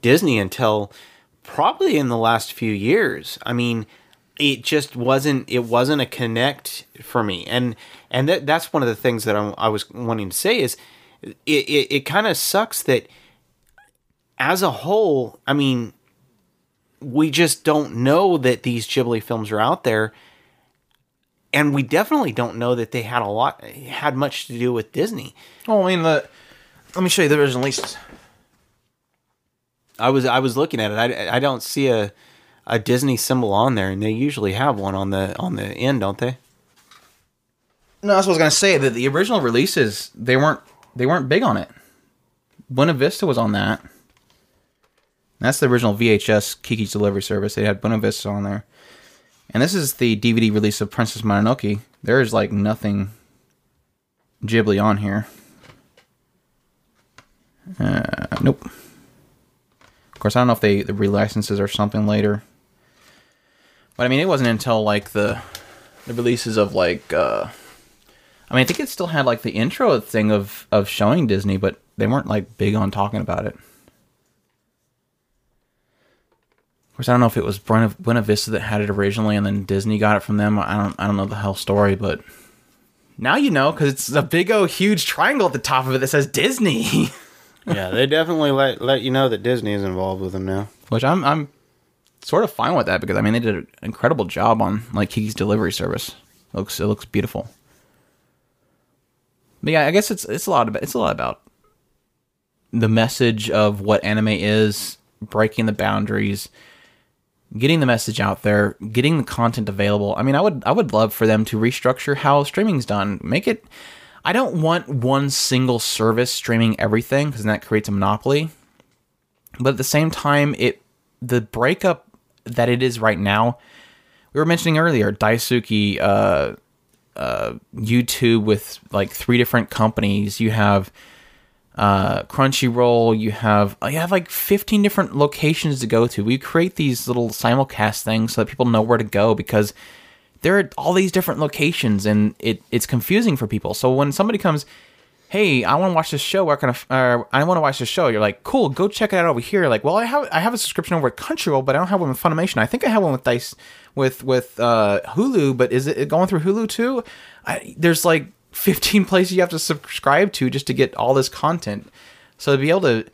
Disney until probably in the last few years. I mean, it just wasn't. It wasn't a connect for me, and and that that's one of the things that I'm, I was wanting to say is it it, it kind of sucks that as a whole, I mean, we just don't know that these Ghibli films are out there and we definitely don't know that they had a lot had much to do with Disney. Oh, I mean, the let me show you the original releases. I was I was looking at it. I, I don't see a a Disney symbol on there, and they usually have one on the on the end, don't they? No, that's what I was gonna say. That the original releases they weren't they weren't big on it. Buena Vista was on that. That's the original VHS Kiki's Delivery Service. They had Buena Vista on there. And this is the DVD release of Princess Mononoke. There is like nothing Ghibli on here. Uh, nope. Of course, I don't know if they the relicenses or something later. But I mean, it wasn't until like the the releases of like uh I mean, I think it still had like the intro thing of of showing Disney, but they weren't like big on talking about it. Of course, I don't know if it was Buena, Buena Vista that had it originally, and then Disney got it from them. I don't I don't know the whole story, but now you know because it's a big old huge triangle at the top of it that says Disney. (laughs) (laughs) yeah, they definitely let let you know that Disney is involved with them now. which I'm I'm sort of fine with that because I mean they did an incredible job on like Kiki's delivery service. It looks it looks beautiful. But yeah, I guess it's it's a lot about it's a lot about the message of what anime is, breaking the boundaries, getting the message out there, getting the content available. I mean, I would I would love for them to restructure how streaming's done. Make it I don't want one single service streaming everything because that creates a monopoly. But at the same time, it the breakup that it is right now. We were mentioning earlier Daisuki uh, uh, YouTube with like three different companies. You have uh, Crunchyroll. You have you have like 15 different locations to go to. We create these little simulcast things so that people know where to go because there are all these different locations and it it's confusing for people. So when somebody comes, hey, I want to watch this show. Where can I? Uh, I want to watch this show. You're like, cool, go check it out over here. Like, well, I have I have a subscription over at Crunchyroll, but I don't have one with Funimation. I think I have one with Dice with with uh, Hulu, but is it going through Hulu too? I, there's like 15 (laughs) places you have to subscribe to just to get all this content. So to be able to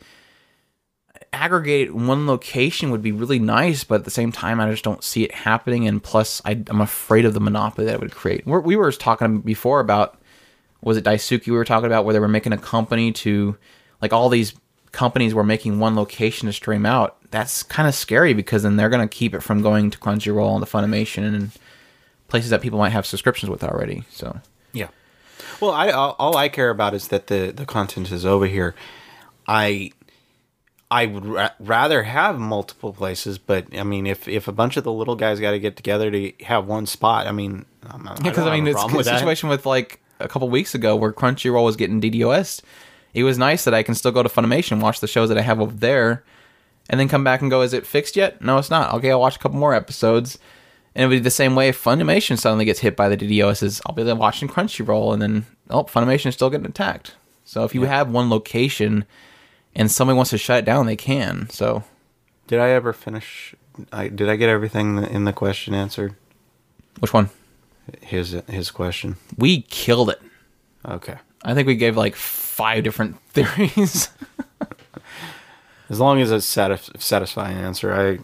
aggregate one location would be really nice, but at the same time, I just don't see it happening. And plus, I, I'm afraid of the monopoly that it would create. We're, we were talking before about was it Daisuki we were talking about where they were making a company to like all these companies were making one location to stream out. That's kind of scary because then they're going to keep it from going to Crunchyroll and the Funimation and places that people might have subscriptions with already. So Yeah. Well, I all I care about is that the the content is over here. I I would ra- rather have multiple places, but I mean, if if a bunch of the little guys got to get together to have one spot, I mean, I'm not, Yeah, because I, mean, it's a situation with like a couple weeks ago where Crunchyroll was getting DDoS. It was nice that I can still go to Funimation and watch the shows that I have over there, and then come back and go, "Is it fixed yet?" No, it's not. Okay, I'll watch a couple more episodes, and it would be the same way if Funimation suddenly gets hit by the DDoSs. I'll be there watching Crunchyroll, and then oh, Funimation is still getting attacked. So if you have one location and somebody wants to shut it down, they can. So Did I ever finish? I, did I get everything in the question answered? which one? His his question. We killed it. Okay. I think we gave like five different (laughs) theories. As long as it's satis- satisfying answer, I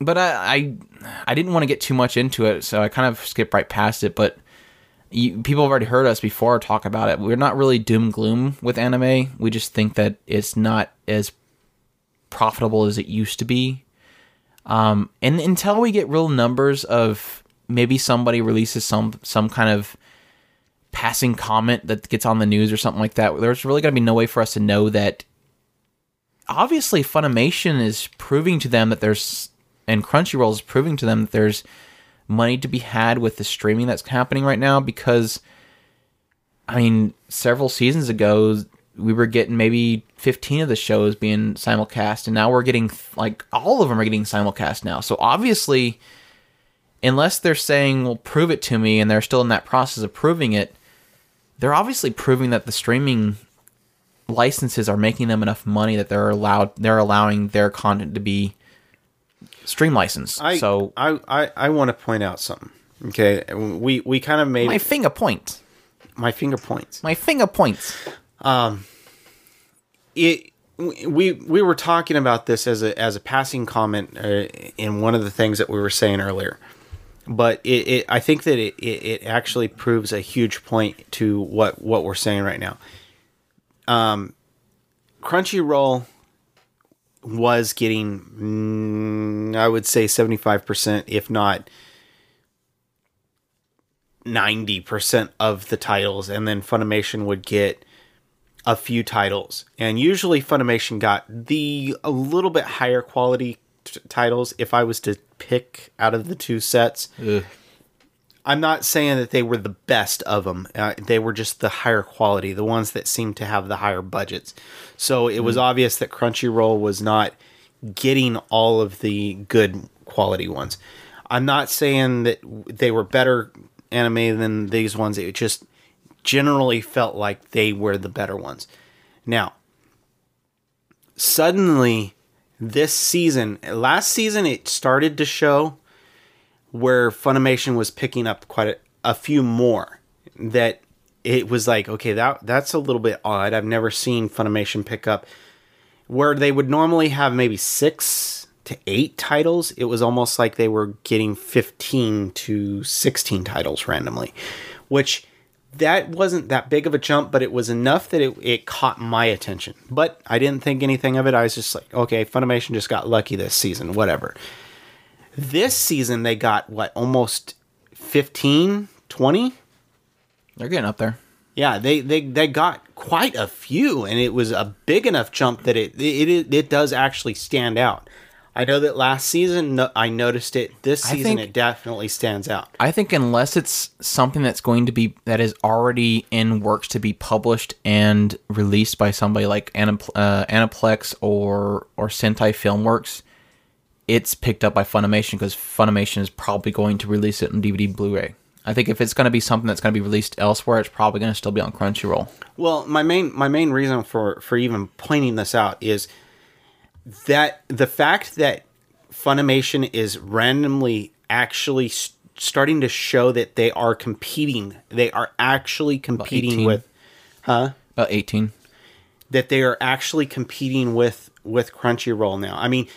but I, I I didn't want to get too much into it, so I kind of skipped right past it. But you, people have already heard us before talk about it. We're not really doom gloom with anime. We just think that it's not as profitable as it used to be. Um, and until we get real numbers of maybe somebody releases some some kind of passing comment that gets on the news or something like that, there's really going to be no way for us to know that obviously Funimation is proving to them that there's and Crunchyroll is proving to them that there's money to be had with the streaming that's happening right now because I mean several seasons ago we were getting maybe 15 of the shows being simulcast and now we're getting like all of them are getting simulcast now. So obviously unless they're saying well prove it to me and they're still in that process of proving it they're obviously proving that the streaming licenses are making them enough money that they're allowed they're allowing their content to be stream license. I so I I, I want to point out something. Okay, we we kind of made my finger point. my finger points. My finger points. Um, it we we were talking about this as a as a passing comment uh, in one of the things that we were saying earlier but it, it I think that it, it, it actually proves a huge point to what what we're saying right now. Um, Crunchyroll was getting, mm, I would say, seventy five percent, if not ninety percent of the titles, and then Funimation would get a few titles, and usually Funimation got the a little bit higher quality t- titles. If I was to pick out of the two sets, I'm not saying that they were the best of them. Uh, they were just the higher quality, the ones that seemed to have the higher budgets. So it was obvious that Crunchyroll was not getting all of the good quality ones. I'm not saying that they were better anime than these ones. It just generally felt like they were the better ones. Now, suddenly this season, last season, it started to show where Funimation was picking up quite a, a few more. That it was like, okay, that that's a little bit odd. I've never seen Funimation pick up where they would normally have maybe six to eight titles, it was almost like they were getting 15 to 16 titles randomly, which that wasn't that big of a jump, but it was enough that it, it caught my attention. But I didn't think anything of it. I was just like, okay, Funimation just got lucky this season, whatever. This season, they got what, almost 15, 20? They're getting up there. Yeah, they, they they got quite a few, and it was a big enough jump that it it it, it does actually stand out. I know that last season no, I noticed it. This season, think- it definitely stands out. I think unless it's something that's going to be that is already in works to be published and released by somebody like Anip- uh, Aniplex or or Sentai Filmworks, it's picked up by Funimation because Funimation is probably going to release it on DVD Blu-ray. I think if it's going to be something that's going to be released elsewhere, it's probably going to still be on Crunchyroll. Well, my main my main reason for for even pointing this out is that the fact that Funimation is randomly actually s- starting to show that they are competing. They are actually competing 18. with About eighteen. that they are actually competing with with Crunchyroll now. I mean,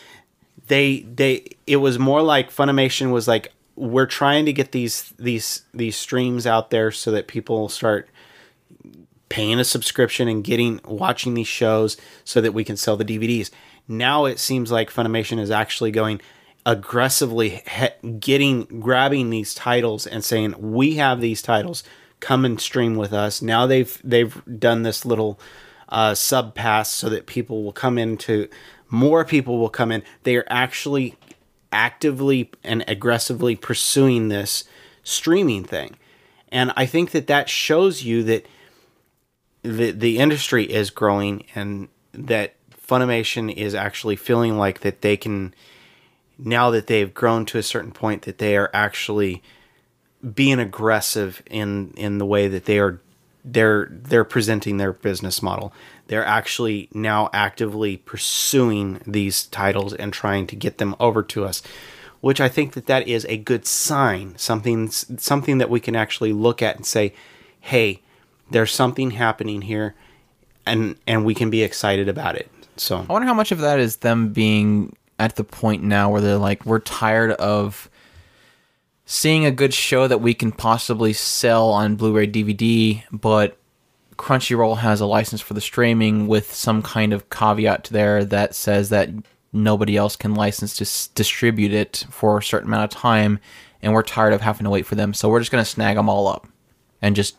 they they it was more like Funimation was like we're trying to get these these these streams out there so that people start paying a subscription and getting watching these shows so that we can sell the DVDs. Now it seems like Funimation is actually going aggressively he- getting grabbing these titles and saying we have these titles come and stream with us. Now they've they've done this little uh, sub pass so that people will come into more people will come in. They are actually actively and aggressively pursuing this streaming thing. And I think that that shows you that the the industry is growing and that Funimation is actually feeling like that they can now that they've grown to a certain point that they are actually being aggressive in in the way that they are they're they're presenting their business model. They're actually now actively pursuing these titles and trying to get them over to us, which I think that that is a good sign. Something something that we can actually look at and say, "Hey, there's something happening here." And and we can be excited about it. So I wonder how much of that is them being at the point now where they're like, we're tired of seeing a good show that we can possibly sell on Blu-ray DVD, but Crunchyroll has a license for the streaming with some kind of caveat there that says that nobody else can license to s- distribute it for a certain amount of time, and we're tired of having to wait for them, so we're just going to snag them all up and just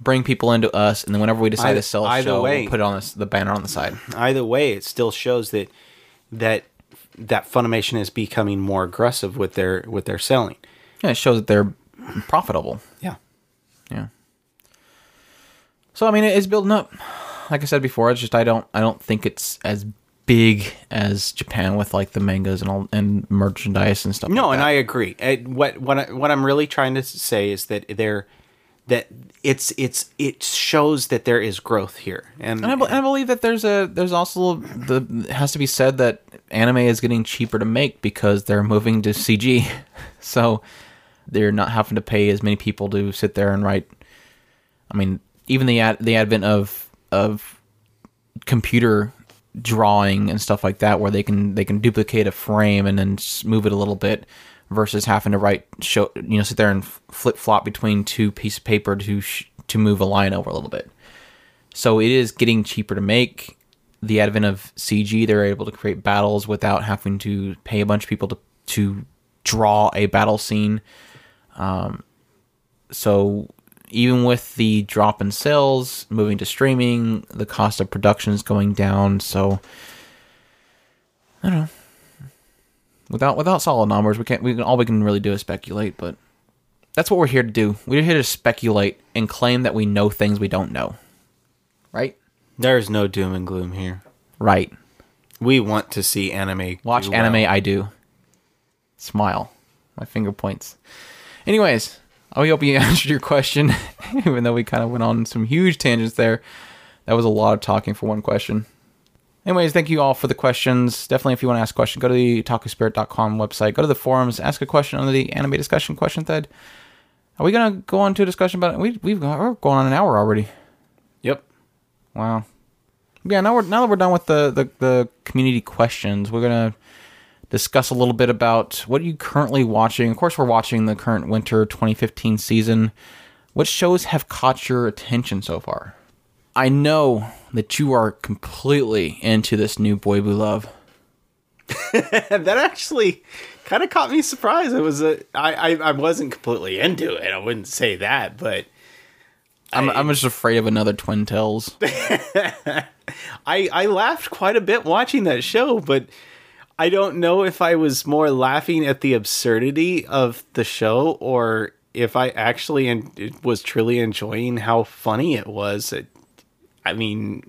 bring people into us, and then whenever we decide Either- to sell a show, way. we'll put it on this, the banner on the side. either way, it still shows that that that Funimation is becoming more aggressive with their with their selling. Yeah, it shows that they're profitable. Yeah. Yeah. So I mean, it's building up. Like I said before, it's just I don't I don't think it's as big as Japan with like the mangas and all and merchandise and stuff. No, like and. I agree. What what I, what I'm really trying to say is that they're that it's it's it shows that there is growth here, and, And I, and I believe that there's a there's also the it has to be said that anime is getting cheaper to make because they're moving to CG, (laughs) so they're not having to pay as many people to sit there and write. I mean, even the ad, the advent of of computer drawing and stuff like that, where they can they can duplicate a frame and then move it a little bit, versus having to write show you know sit there and flip flop between two pieces of paper to sh- to move a line over a little bit. So it is getting cheaper to make. The advent of CG, they're able to create battles without having to pay a bunch of people to to draw a battle scene. Um, so even with the drop in sales, moving to streaming, the cost of production is going down. So I don't know. Without without solid numbers, we can't. We can, all we can really do is speculate. But that's what we're here to do. We're here to speculate and claim that we know things we don't know. Right. there's no doom and gloom here. Right. We want to see anime. Watch anime. well. I do. Smile. My finger points. Anyways, I hope you (laughs) answered your question, (laughs) even though we kind of went on some huge tangents there. That was a lot of talking for one question. Anyways, thank you all for the questions. Definitely, if you want to ask a question, go to the otakuspirit.com website, go to the forums, ask a question under the anime discussion question thread. Are we gonna go on to a discussion about it? We we've got we're going on an hour already. Yep. Wow. Yeah, now we're now that we're done with the, the, the community questions, we're gonna discuss a little bit about what are you currently watching. Of course, we're watching the current winter 2015 season. What shows have caught your attention so far? I know that you are completely into this new Bouei-bu Love. (laughs) that actually kind of caught me surprised. It was a I, I I wasn't completely into it. I wouldn't say that, but I'm, I'm just afraid of another Twin Tails. (laughs) I I laughed quite a bit watching that show, but I don't know if I was more laughing at the absurdity of the show or if I actually en- was truly enjoying how funny it was. It, I mean,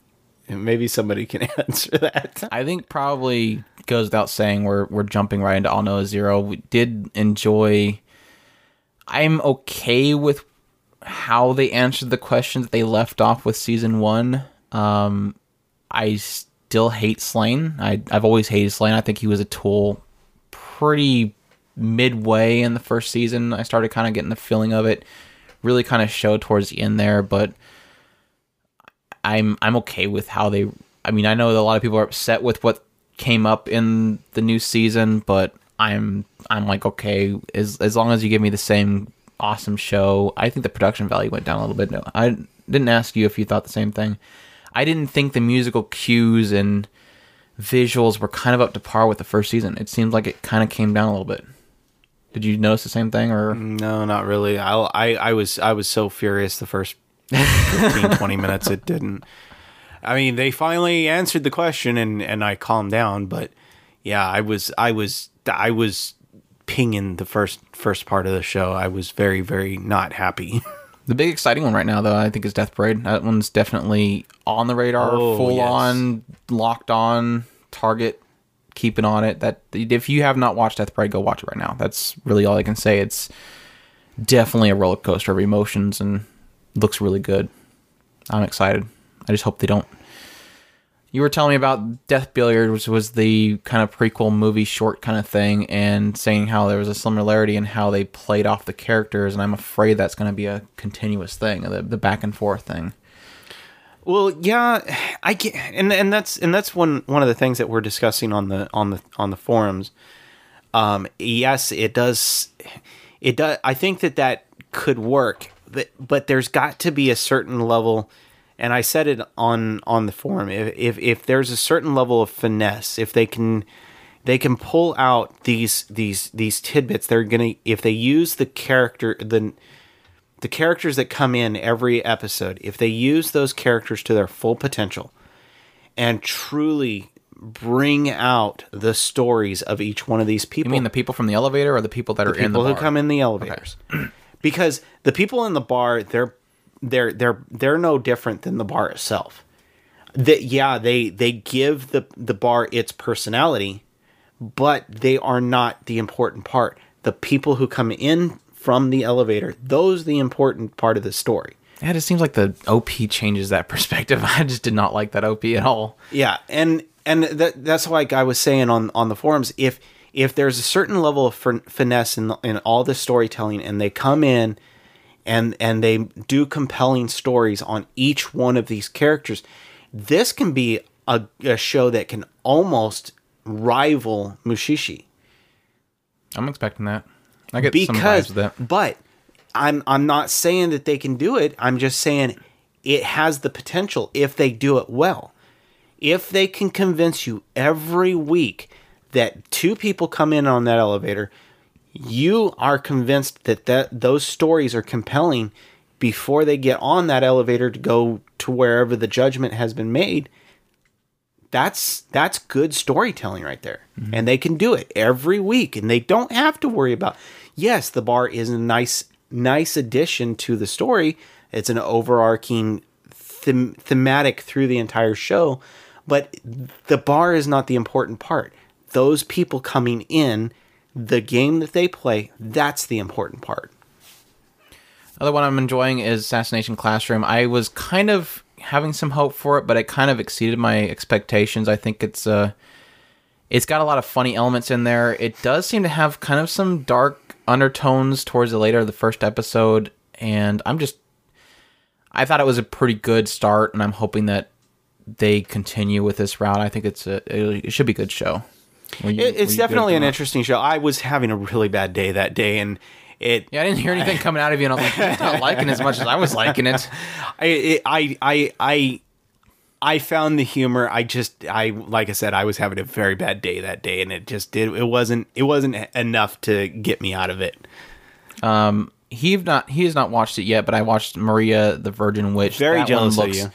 maybe somebody can (laughs) answer that. I think probably goes without saying we're we're jumping right into Aldnoah Zero. We did enjoy. I'm okay with how they answered the questions that they left off with season one. Um, I still hate Slaine. I I've always hated Slaine. I think he was a tool pretty midway in the first season. I started kind of getting the feeling of it. Really kind of showed towards the end there, but I'm I'm okay with how they. I mean, I know a lot of people are upset with what came up in the new season, but I'm I'm like okay as as long as you give me the same awesome show. I think the production value went down a little bit. No, I didn't ask you if you thought the same thing. I didn't think the musical cues and visuals were kind of up to par with the first season. It seemed like it kind of came down a little bit. Did you notice the same thing or No, not really. I, I, I was I was so furious the first 15, (laughs) 20 minutes it didn't. I mean, they finally answered the question and, and I calmed down, but yeah, I was I was I was pinging the first first part of the show. I was very very not happy. (laughs) The big exciting one right now, though, I think is Death Parade. That one's definitely on the radar, Oh, full yes. on, locked on, target, keeping on it. That if you have not watched Death Parade, go watch it right now. That's really all I can say. It's definitely a roller coaster of emotions and looks really good. I'm excited. I just hope they don't. You were telling me about Death Billiard, which was the kind of prequel movie short kind of thing, and saying how there was a similarity in how they played off the characters, and I'm afraid that's going to be a continuous thing, the, the back and forth thing. Well, yeah, I get, and and that's and that's one one of the things that we're discussing on the on the on the forums. Um, yes, it does. It does. I think that that could work, but but there's got to be a certain level, and I said it on on the forum. If if if there's a certain level of finesse, if they can. They can pull out these these these tidbits. They're gonna if they use the character the the characters that come in every episode, if they use those characters to their full potential and truly bring out the stories of each one of these people. You mean the people from the elevator or the people that are in the people who come in the elevators, (clears throat) because the people in the bar, they're they're they're they're no different than the bar itself. That yeah, they they give the the bar its personality, but they are not the important part. The people who come in from the elevator, those are the important part of the story. Yeah, it just seems like the OP changes that (laughs) perspective. I just did not like that OP at all. Yeah, and and that that's like I was saying on on the forums. If if there's a certain level of fin- finesse in in all the storytelling, and they come in and and they do compelling stories on each one of these characters, this can be a, a show that can almost rival Mushishi I'm expecting that. I get some vibes because with that. but I'm I'm not saying that they can do it. I'm just saying it has the potential if they do it well. If they can convince you every week that two people come in on that elevator, you are convinced that, that those stories are compelling before they get on that elevator to go to wherever the judgment has been made that's that's good storytelling right there. Mm-hmm. And they can do it every week and they don't have to worry about yes the bar is a nice nice addition to the story. It's an overarching them- thematic through the entire show but the bar is not the important part. Those people coming in the game that they play that's the important part Other one I'm enjoying is Assassination Classroom. I was kind of having some hope for it, but it kind of exceeded my expectations. I think it's uh it's got a lot of funny elements in there. It does seem to have kind of some dark undertones towards the later of the first episode, and I'm just I thought it was a pretty good start, and I'm hoping that they continue with this route. I think it's a it should be a good show. You- it's definitely an interesting show. I was having a really bad day that day, and it Yeah, I didn't hear anything (laughs) coming out of you, and I was like, "He's not liking as much as I was liking it." (laughs) I, it, I, I, I, I found the humor. I just, I, like I said, I was having a very bad day that day, and it just did. It wasn't, it wasn't enough to get me out of it. Um, He've not he has not watched it yet, but I watched Maria the Virgin Witch. Very That jealous of you.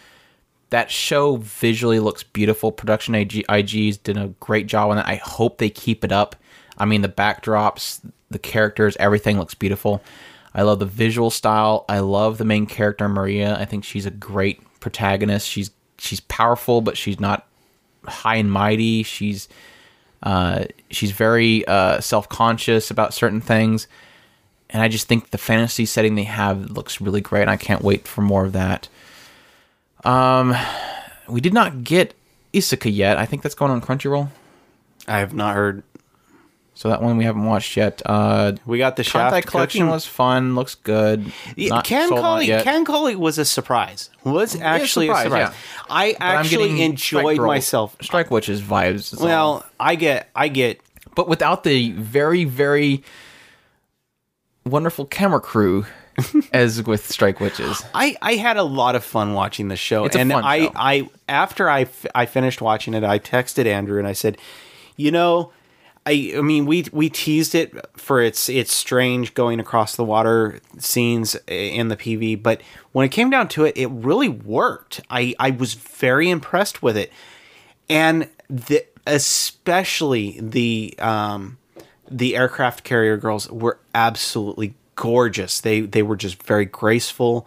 That show visually looks beautiful. Production I.G, IGs did a great job on it. I hope they keep it up. I mean, the backdrops, the characters, everything looks beautiful. I love the visual style. I love the main character Maria. I think she's a great protagonist. She's she's powerful, but she's not high and mighty. She's uh, she's very uh, self conscious about certain things, and I just think the fantasy setting they have looks really great. I can't wait for more of that. Um, we did not get Isuca yet. I think that's going on Crunchyroll. I have not heard. So that one we haven't watched yet. Uh, We got the Shaft Kantai Collection cooking. was fun. Looks good. Yeah, KanColle. Ken Colley was a surprise. Was actually a surprise, surprise. yeah. I But actually getting Strike enjoyed myself. Strike Witches vibes. is all. Well, I get, I get. but without the very very wonderful camera crew (laughs) as with Strike Witches. I, I had a lot of fun watching the show, and fun I, show. I after I, f- I finished watching it, I texted Andrew and I said, you know, I I mean we we teased it for its its strange going across the water scenes in the PV, but when it came down to it, it really worked. I I was very impressed with it, and the especially the um the aircraft carrier girls were absolutely gorgeous. They they were just very graceful.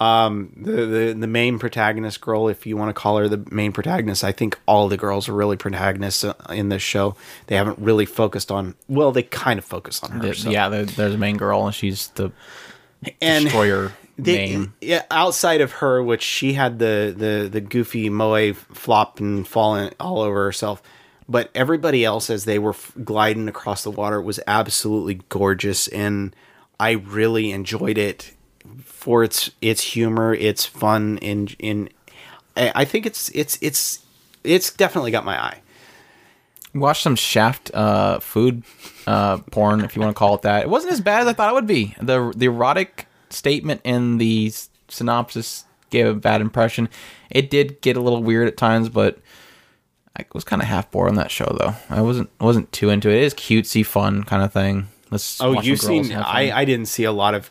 Um, the, the the main protagonist girl, if you want to call her the main protagonist, I think all the girls are really protagonists uh, in this show. They haven't really focused on. Well, they kind of focus on her. The- so. Yeah, there, there's a main girl and she's the and destroyer (laughs) they, name. yeah, outside of her, which she had the the the goofy moe flop and falling all over herself, but everybody else as they were f- gliding across the water was absolutely gorgeous, and I really enjoyed it for its its humor, its fun, in in. I think it's it's it's it's definitely got my eye. Watch some Shaft uh, food uh, porn, if you want to call it that. It wasn't as bad as I thought it would be. the The erotic statement in the synopsis gave a bad impression. It did get a little weird at times, but I was kind of half bored on that show, though. I wasn't wasn't too into it. It is cutesy, fun kind of thing. Let's Oh, you've seen? I I didn't see a lot of.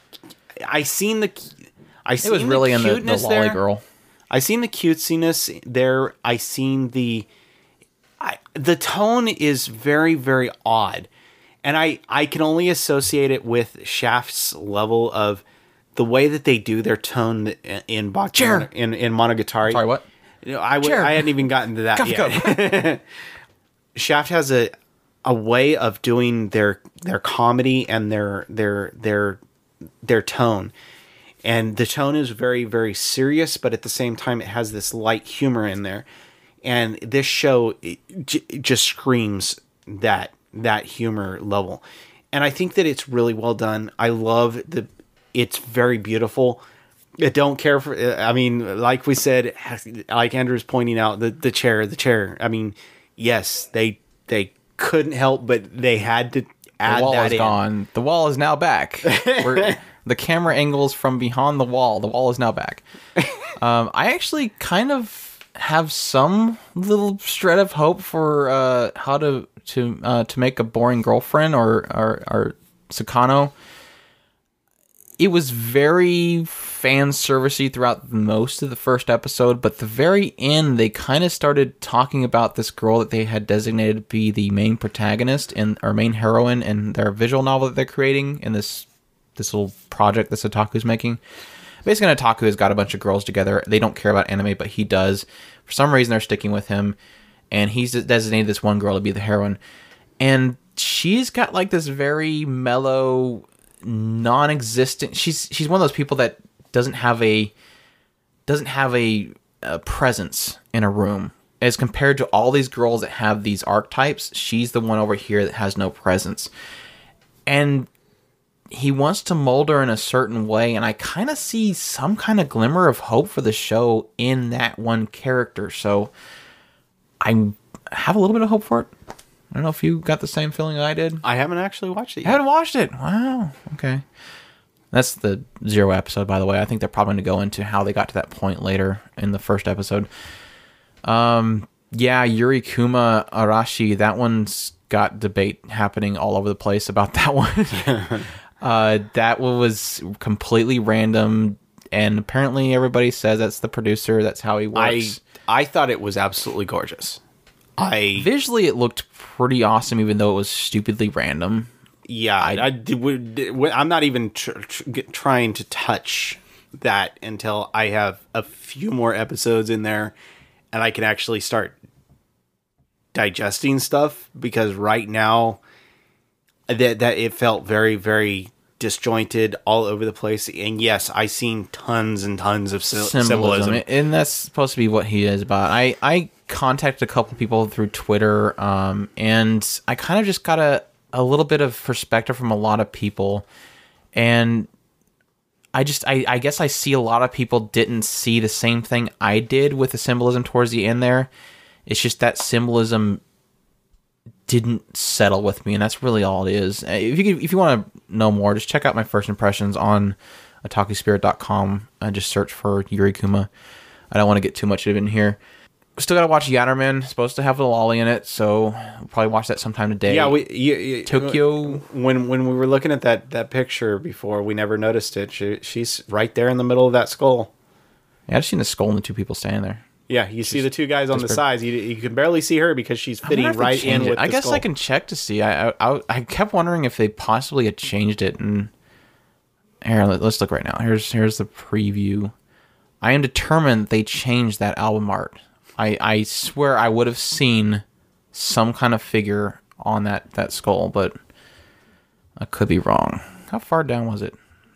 I seen the. I it seen was really the in the, the lolly there. girl. I seen the cutesiness there. I seen the, I the tone is very very odd, and I I can only associate it with Shaft's level of the way that they do their tone in Bach Chair. in in Monogatari. Sorry, what? You know, I w- Chair. I hadn't even gotten to that Cuff, yet. (laughs) Shaft has a a way of doing their their comedy and their their their their tone. And the tone is very very serious, but at the same time it has this light humor in there. And this show j- just screams that that humor level. And I think that it's really well done. I love the it's very beautiful. I don't care for. I mean, like we said, like Andrew's pointing out, the the chair, the chair. I mean, yes, they they couldn't help, but they had to add The wall that is in. gone. The wall is now back. (laughs) We're, the camera angles from behind the wall. The wall is now back. (laughs) Um, I actually kind of have some little shred of hope for uh, how to to uh, to make a boring girlfriend or or, or Saekano. It was very fan servicey throughout most of the first episode, but the very end they kind of started talking about this girl that they had designated to be the main protagonist and or main heroine in their visual novel that they're creating in this this little project that Sataku's making. Basically, Otaku has got a bunch of girls together. They don't care about anime, but he does. For some reason, they're sticking with him, and he's designated this one girl to be the heroine. And she's got like this very mellow, non-existent. She's she's one of those people that doesn't have a doesn't have a, a presence in a room as compared to all these girls that have these archetypes. She's the one over here that has no presence, and he wants to mold her in a certain way, and I kind of see some kind of glimmer of hope for the show in that one character. So I have a little bit of hope for it. I don't know if you got the same feeling I did. I haven't actually watched it I haven't watched it. Wow. Okay. That's the zero episode, by the way. I think they're probably going to go into how they got to that point later in the first episode. Um, yeah, Yuri Kuma Arashi. That one's got debate happening all over the place about (laughs) that one. (laughs) uh, that one was completely random, and apparently everybody says that's the producer. That's how he works. I. I thought it was absolutely gorgeous. I Visually, it looked pretty awesome, even though it was stupidly random. yeah, I. I'm not even tr- tr- trying to touch that until I have a few more episodes in there, and I can actually start digesting stuff. Because right now, that that it felt very very disjointed all over the place. And yes, I seen tons and tons of sy- symbolism, symbolism. and that's supposed to be what he is about. I I contacted a couple people through Twitter, um, and I kind of just got a a little bit of perspective from a lot of people, and I just I I guess I see a lot of people didn't see the same thing I did with the symbolism towards the end there. It's just that symbolism didn't settle with me, and that's really all it is. Uh, If you could- if you want to know more, just check out my first impressions on otakuspirit.com and just search for Yuri Kuma. I don't want to get too much of it in here. Still got to watch Yatterman. Supposed to have the lolly in it, so we'll probably watch that sometime today. Yeah, we you, you, Tokyo- When when we were looking at that that picture before, we never noticed it. She, she's right there in the middle of that skull. Yeah, I just seen the skull and the two people standing there. Yeah, you see the two guys on the sides. You, you can barely see her because she's fitting wonder if they right in it. with. I guess I can check to see. I, I I kept wondering if they possibly had changed it. And here, let, us look right now. Here's here's the preview. I am determined they changed that album art. I I swear I would have seen some kind of figure on that that skull, but I could be wrong. How far down was it?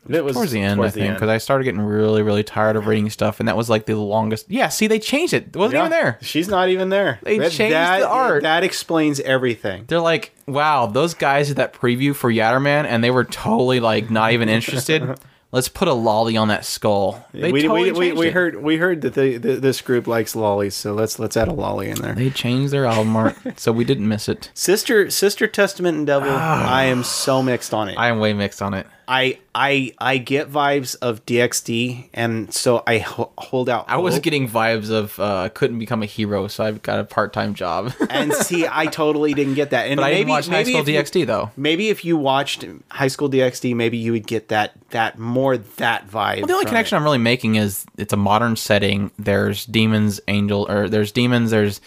It was towards the end, towards I think, because I started getting really, really tired of reading stuff, and that was like the longest. Yeah, see, they changed it. It wasn't Yeah, even there. She's not even there. They changed that, the art. That explains everything. They're like, wow, those guys did that preview for Yatterman, and they were totally like not even interested. (laughs) Let's put a lolly on that skull. They we, totally we, we, we heard we heard that the, the, this group likes lollies, so let's let's add a lolly in there. they changed their album art, (laughs) so we didn't miss it. Sister Sister Testament and Devil. Ah. I am so mixed on it. I am way mixed on it. I I I get vibes of DxD, and so I ho- hold out. I was hope. getting vibes of uh, I couldn't become a hero, so I've got a part time job. (laughs) and see, I totally didn't get that. And I maybe didn't watch High School if you- DxD though. Maybe if you watched High School DxD, maybe you would get that that more that vibe. Well, the only connection it. I'm really making is it's a modern setting. There's demons, angel, or there's demons, there's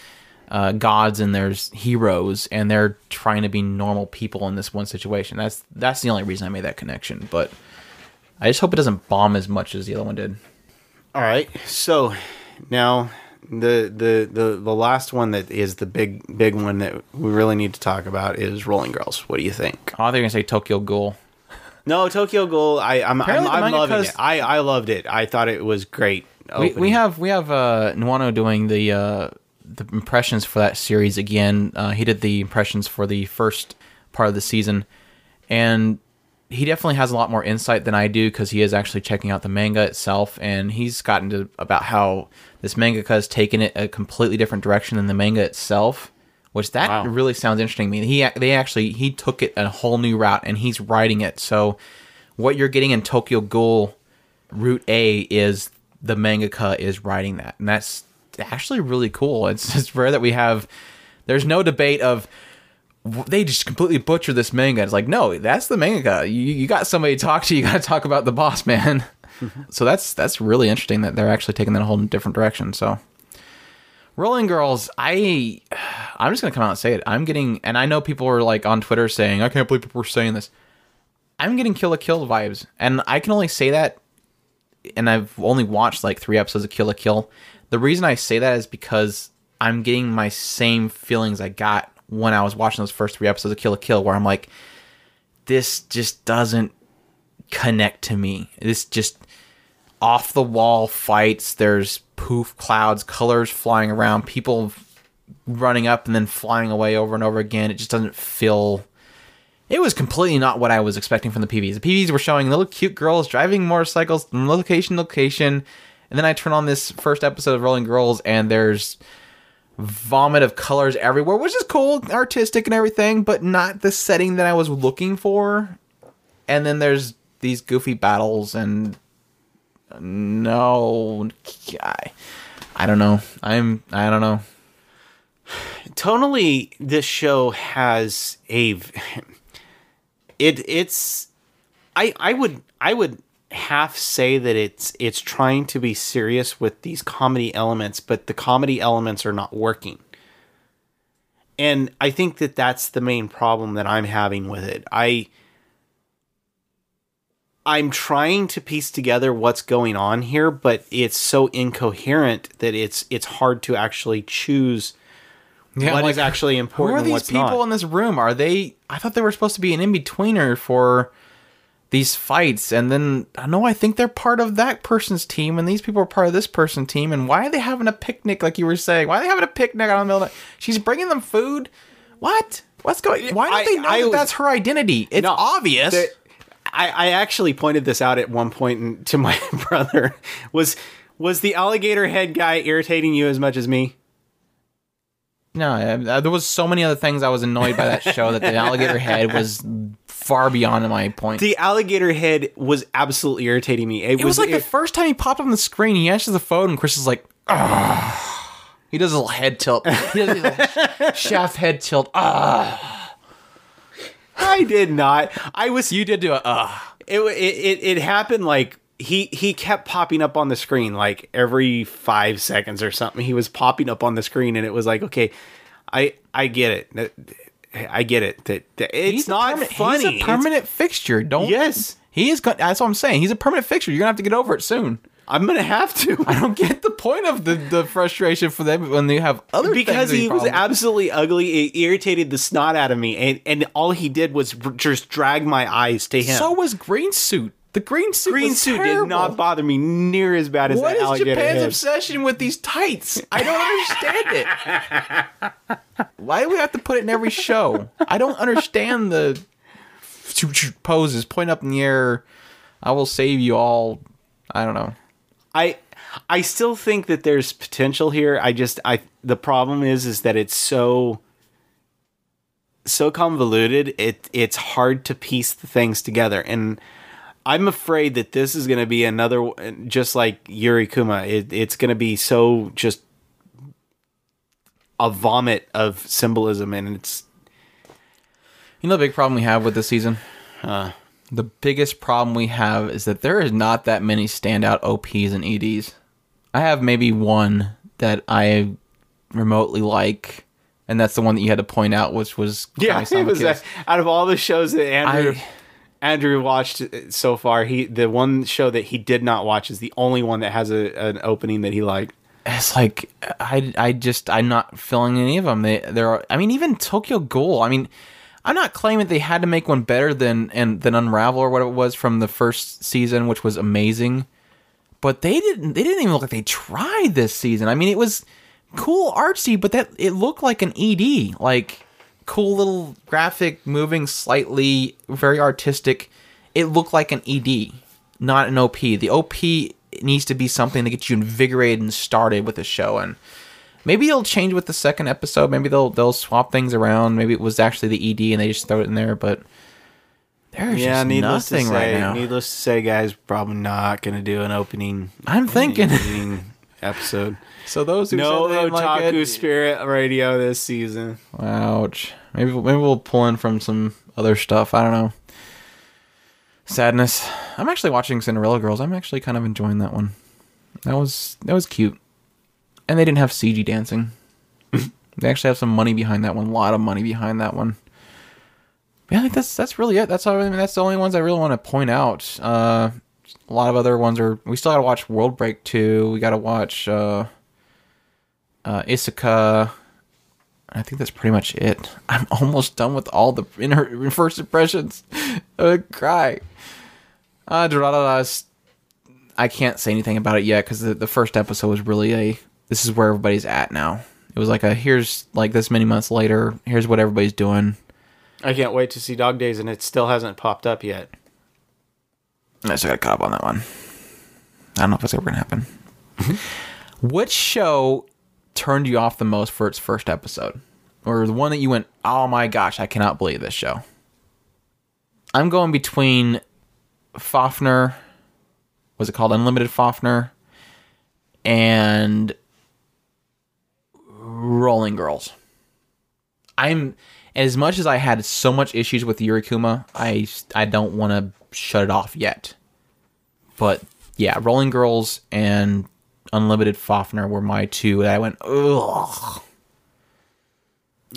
uh, gods, and there's heroes, and they're trying to be normal people in this one situation. That's that's the only reason I made that connection. But I just hope it doesn't bomb as much as the other one did. All right, so now the the the the last one that is the big big one that we really need to talk about is Rolling Girls. What do you think? Oh, they're gonna say Tokyo Ghoul. No, Tokyo Ghoul. I I'm I'm, I'm loving it. I I loved it. I thought it was great. We, we have we have uh, Nuano doing the uh, the impressions for that series again. Uh, he did the impressions for the first part of the season, and he definitely has a lot more insight than I do because he is actually checking out the manga itself, and he's gotten to about how this mangaka has taken it a completely different direction than the manga itself. Which that Wow. really sounds interesting to me. He they actually he took it a whole new route and he's writing it. So what you're getting in Tokyo Ghoul Route A is the mangaka is writing that, and that's actually really cool. It's (laughs) it's rare that we have. There's no debate of they just completely butcher this manga. It's like no, that's the manga. You you got somebody to talk to. You got to talk about the boss (laughs) man. so that's that's really interesting that they're actually taking that a whole different direction. So. Rolling Girls, I (sighs) I'm just gonna come out and say it. I'm getting and I know people are like on Twitter saying, I can't believe people were saying this. I'm getting Kill la Kill vibes. And I can only say that and I've only watched like three episodes of Kill la Kill. The reason I say that is because I'm getting my same feelings I got when I was watching those first three episodes of Kill la Kill, where I'm like, this just doesn't connect to me. This just off the wall fights. There's poof clouds, colors flying around, people running up and then flying away over and over again. It just doesn't feel it was completely not what I was expecting from the PVs. The PVs were showing little cute girls driving motorcycles from location to location, and then I turn on this first episode of Rolling Girls, and there's vomit of colors everywhere, which is cool, artistic and everything, but not the setting that I was looking for. And then there's these goofy battles, and no, I, I don't know. I'm, I don't know. (sighs) tonally this show has a (laughs) it it's i i would i would half say that it's it's trying to be serious with these comedy elements but the comedy elements are not working and i think that that's the main problem that i'm having with it i i'm trying to piece together what's going on here but it's so incoherent that it's it's hard to actually choose what is actually important. Who are these people not. in this room? Are they? I thought they were supposed to be an in betweener for these fights, and then I know I think they're part of that person's team, and these people are part of this person's team. And why are they having a picnic, like you were saying? Why are they having a picnic out in the middle of the? She's bringing them food. What? What's going? Why don't I- they know I that was- that's her identity? It's No, obvious. the- I, I actually pointed this out at one point in- to my (laughs) brother. Was was the alligator head guy irritating you as much as me? no, uh, there was so many other things I was annoyed by that show that the (laughs) alligator head was far beyond my point. The alligator head was absolutely irritating me. It, It was like the first time he popped on the screen. He answers the phone, and Chris is like, "Ah." He does a little head tilt. (laughs) He does a little shaft head tilt. Ah. I did not. I was. You did do a ah. It, it it it happened like he he kept popping up on the screen like every five seconds or something. He was popping up on the screen, and it was like, okay, I I get it. I get it. That, that it's not permanent- funny. He's a It's- permanent fixture. Don't. Yes. He is. That's what I'm saying. He's a permanent fixture. You're gonna have to get over it soon. I'm gonna have to. (laughs) I don't get the point of the, the frustration for them when they have other because he was absolutely ugly. It irritated the snot out of me, and and all he did was r- just drag my eyes to him. So was green suit. The green suit. green suit terrible. did not bother me near as bad as What that is Japan's head. obsession with these tights? I don't understand it. Why do we have to put it in every show? I don't understand the poses, point up in the air. I will save you all. I don't know. I I still think that there's potential here. I just I the problem is is that it's so so convoluted. It it's hard to piece the things together and I'm afraid that this is going to be another just like Yuri Kuma. It, it's going to be so just a vomit of symbolism and it's You know the big problem we have with this season? The biggest problem we have is that there is not that many standout OPs and EDs. I have maybe one that I remotely like, and that's the one that you had to point out, which was Yeah, (laughs) it was Kiss. uh, out of all the shows that Andrew I- Andrew watched so far. He the one show that he did not watch is the only one that has a, an opening that he liked. it's like I, I just I'm not feeling any of them. They there are. I mean even Tokyo Ghoul. I mean I'm not claiming they had to make one better than and than Unravel or what it was from the first season, which was amazing. But they didn't they didn't even look like they tried this season. I mean it was cool artsy, but that it looked like an ED, like cool little graphic moving slightly very artistic. It looked like an ED, not an OP. The OP needs to be something that gets you invigorated and started with the show and maybe it'll change with the second episode. Maybe they'll they'll swap things around. Maybe it was actually the ED and they just throw it in there, but there's Yeah, just needless nothing to say, right now. needless to say, guys, probably not going to do an opening. I'm thinking. opening episode. So those who No said they didn't like Otaku it, Spirit Radio this season. Ouch. Maybe maybe we'll pull in from some other stuff. I don't know. Sadness. I'm actually watching Cinderella Girls. I'm actually kind of enjoying that one. That was that was cute. And they didn't have CG dancing. (laughs) they actually have some money behind that one. A lot of money behind that one. Yeah, I think that's that's really it. That's all. I mean, that's the only ones I really want to point out. Uh, a lot of other ones are. We still got to watch World Break two. We got to watch uh, uh. I think that's pretty much it. (laughs) I'm almost done with all the in her first impressions. (laughs) I would cry. Uh. I can't say anything about it yet because the, the first episode was really a. This is where everybody's at now. It was like a here's like this many months later. Here's what everybody's doing. I can't wait to see Dog Days, and it still hasn't popped up yet. I still got caught up on that one. I don't know if it's ever gonna happen. (laughs) Which show turned you off the most for its first episode, or the one that you went, "Oh my gosh, I cannot believe this show." I'm going between Fafner. Was it called Unlimited Fafner? And Rolling Girls. I'm as much as I had so much issues with Yurikuma, I I don't want to shut it off yet. But yeah, Rolling Girls and Unlimited Fafner were my two that I went ugh.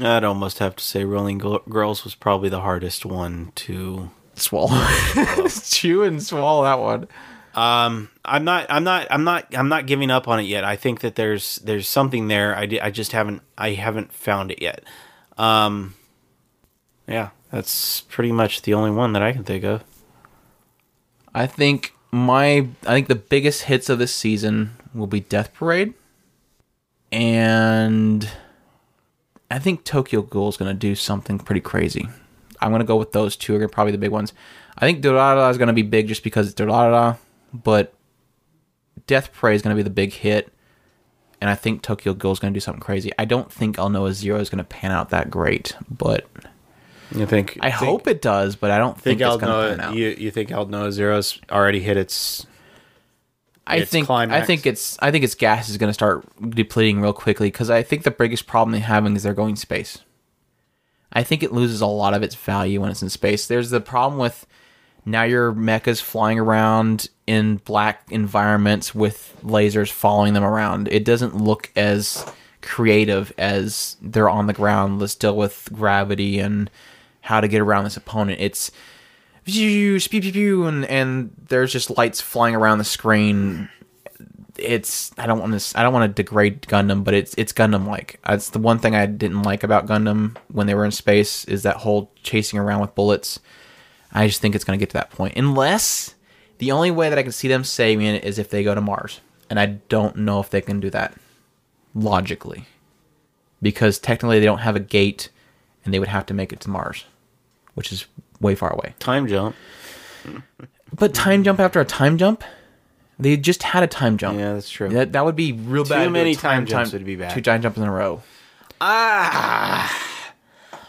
I'd almost have to say Rolling Girls was probably the hardest one to. Swallow, (laughs) chew and swallow that one. Um, I'm not. I'm not. I'm not. I'm not giving up on it yet. I think that there's there's something there. I, I just haven't. I haven't found it yet. Um, yeah, that's pretty much the only one that I can think of. I think my I think the biggest hits of this season will be Death Parade, and I think Tokyo Ghoul is going to do something pretty crazy. I'm going to go with those two are probably the big ones. I think Durarara is going to be big just because it's Durarara, but Death Parade is going to be the big hit, and I think Tokyo Ghoul is going to do something crazy. I don't think Aldnoah Zero is going to pan out that great, but You think? I hope it does. But I don't think, Think it's going to pan out. You you think Aldnoah Zero's already hit its? I its think climax. I think it's I think its gas is going to start depleting real quickly because I think the biggest problem they're having is they're going space. I think it loses a lot of its value when it's in space. There's the problem with now your mechas flying around in black environments with lasers following them around. It doesn't look as creative as they're on the ground. Let's deal with gravity and how to get around this opponent. It's pew, pew, pew, pew, and and there's just lights flying around the screen. It's I don't want to I don't want to degrade Gundam, but it's it's Gundam like. That's the one thing I didn't like about Gundam when they were in space is that whole chasing around with bullets. I just think it's going to get to that point, unless the only way that I can see them saving it is if they go to Mars, and I don't know if they can do that logically, because technically they don't have a gate, and they would have to make it to Mars, which is way far away. time jump. But time jump after a time jump, they just had a time jump. Yeah, that's true. That that would be real Too bad. Too many time jumps would be bad. Two time jumps in a row. Ah,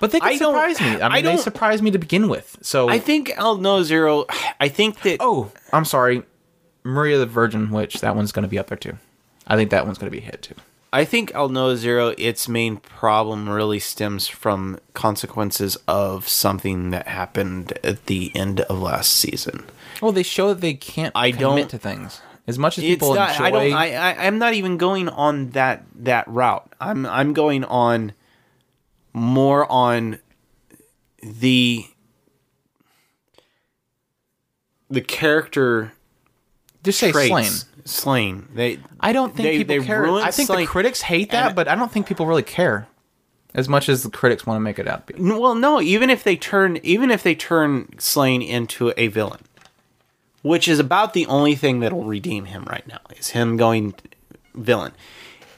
But they I can don't- surprise me. I mean, I they surprised me to begin with. So I think Aldnoah Zero. I think that. Oh, I'm sorry, Maria the Virgin Witch. That one's going to be up there too. I think that one's going to be a hit too. I think Aldnoah Zero, its main problem really stems from consequences of something that happened at the end of last season. Well, they show that they can't I commit don't- to things as much as people not. enjoy. I don't. I, I. I'm not even going on that that route. I'm. I'm going on more on the the character just say traits. slain. Slaine. They. I don't think They- people they care. I think Slaine- the critics hate that, and- but I don't think people really care as much as the critics want to make it out to be. Well, no. Even if they turn, even if they turn Slaine into a villain, which is about the only thing that'll redeem him right now, is him going villain.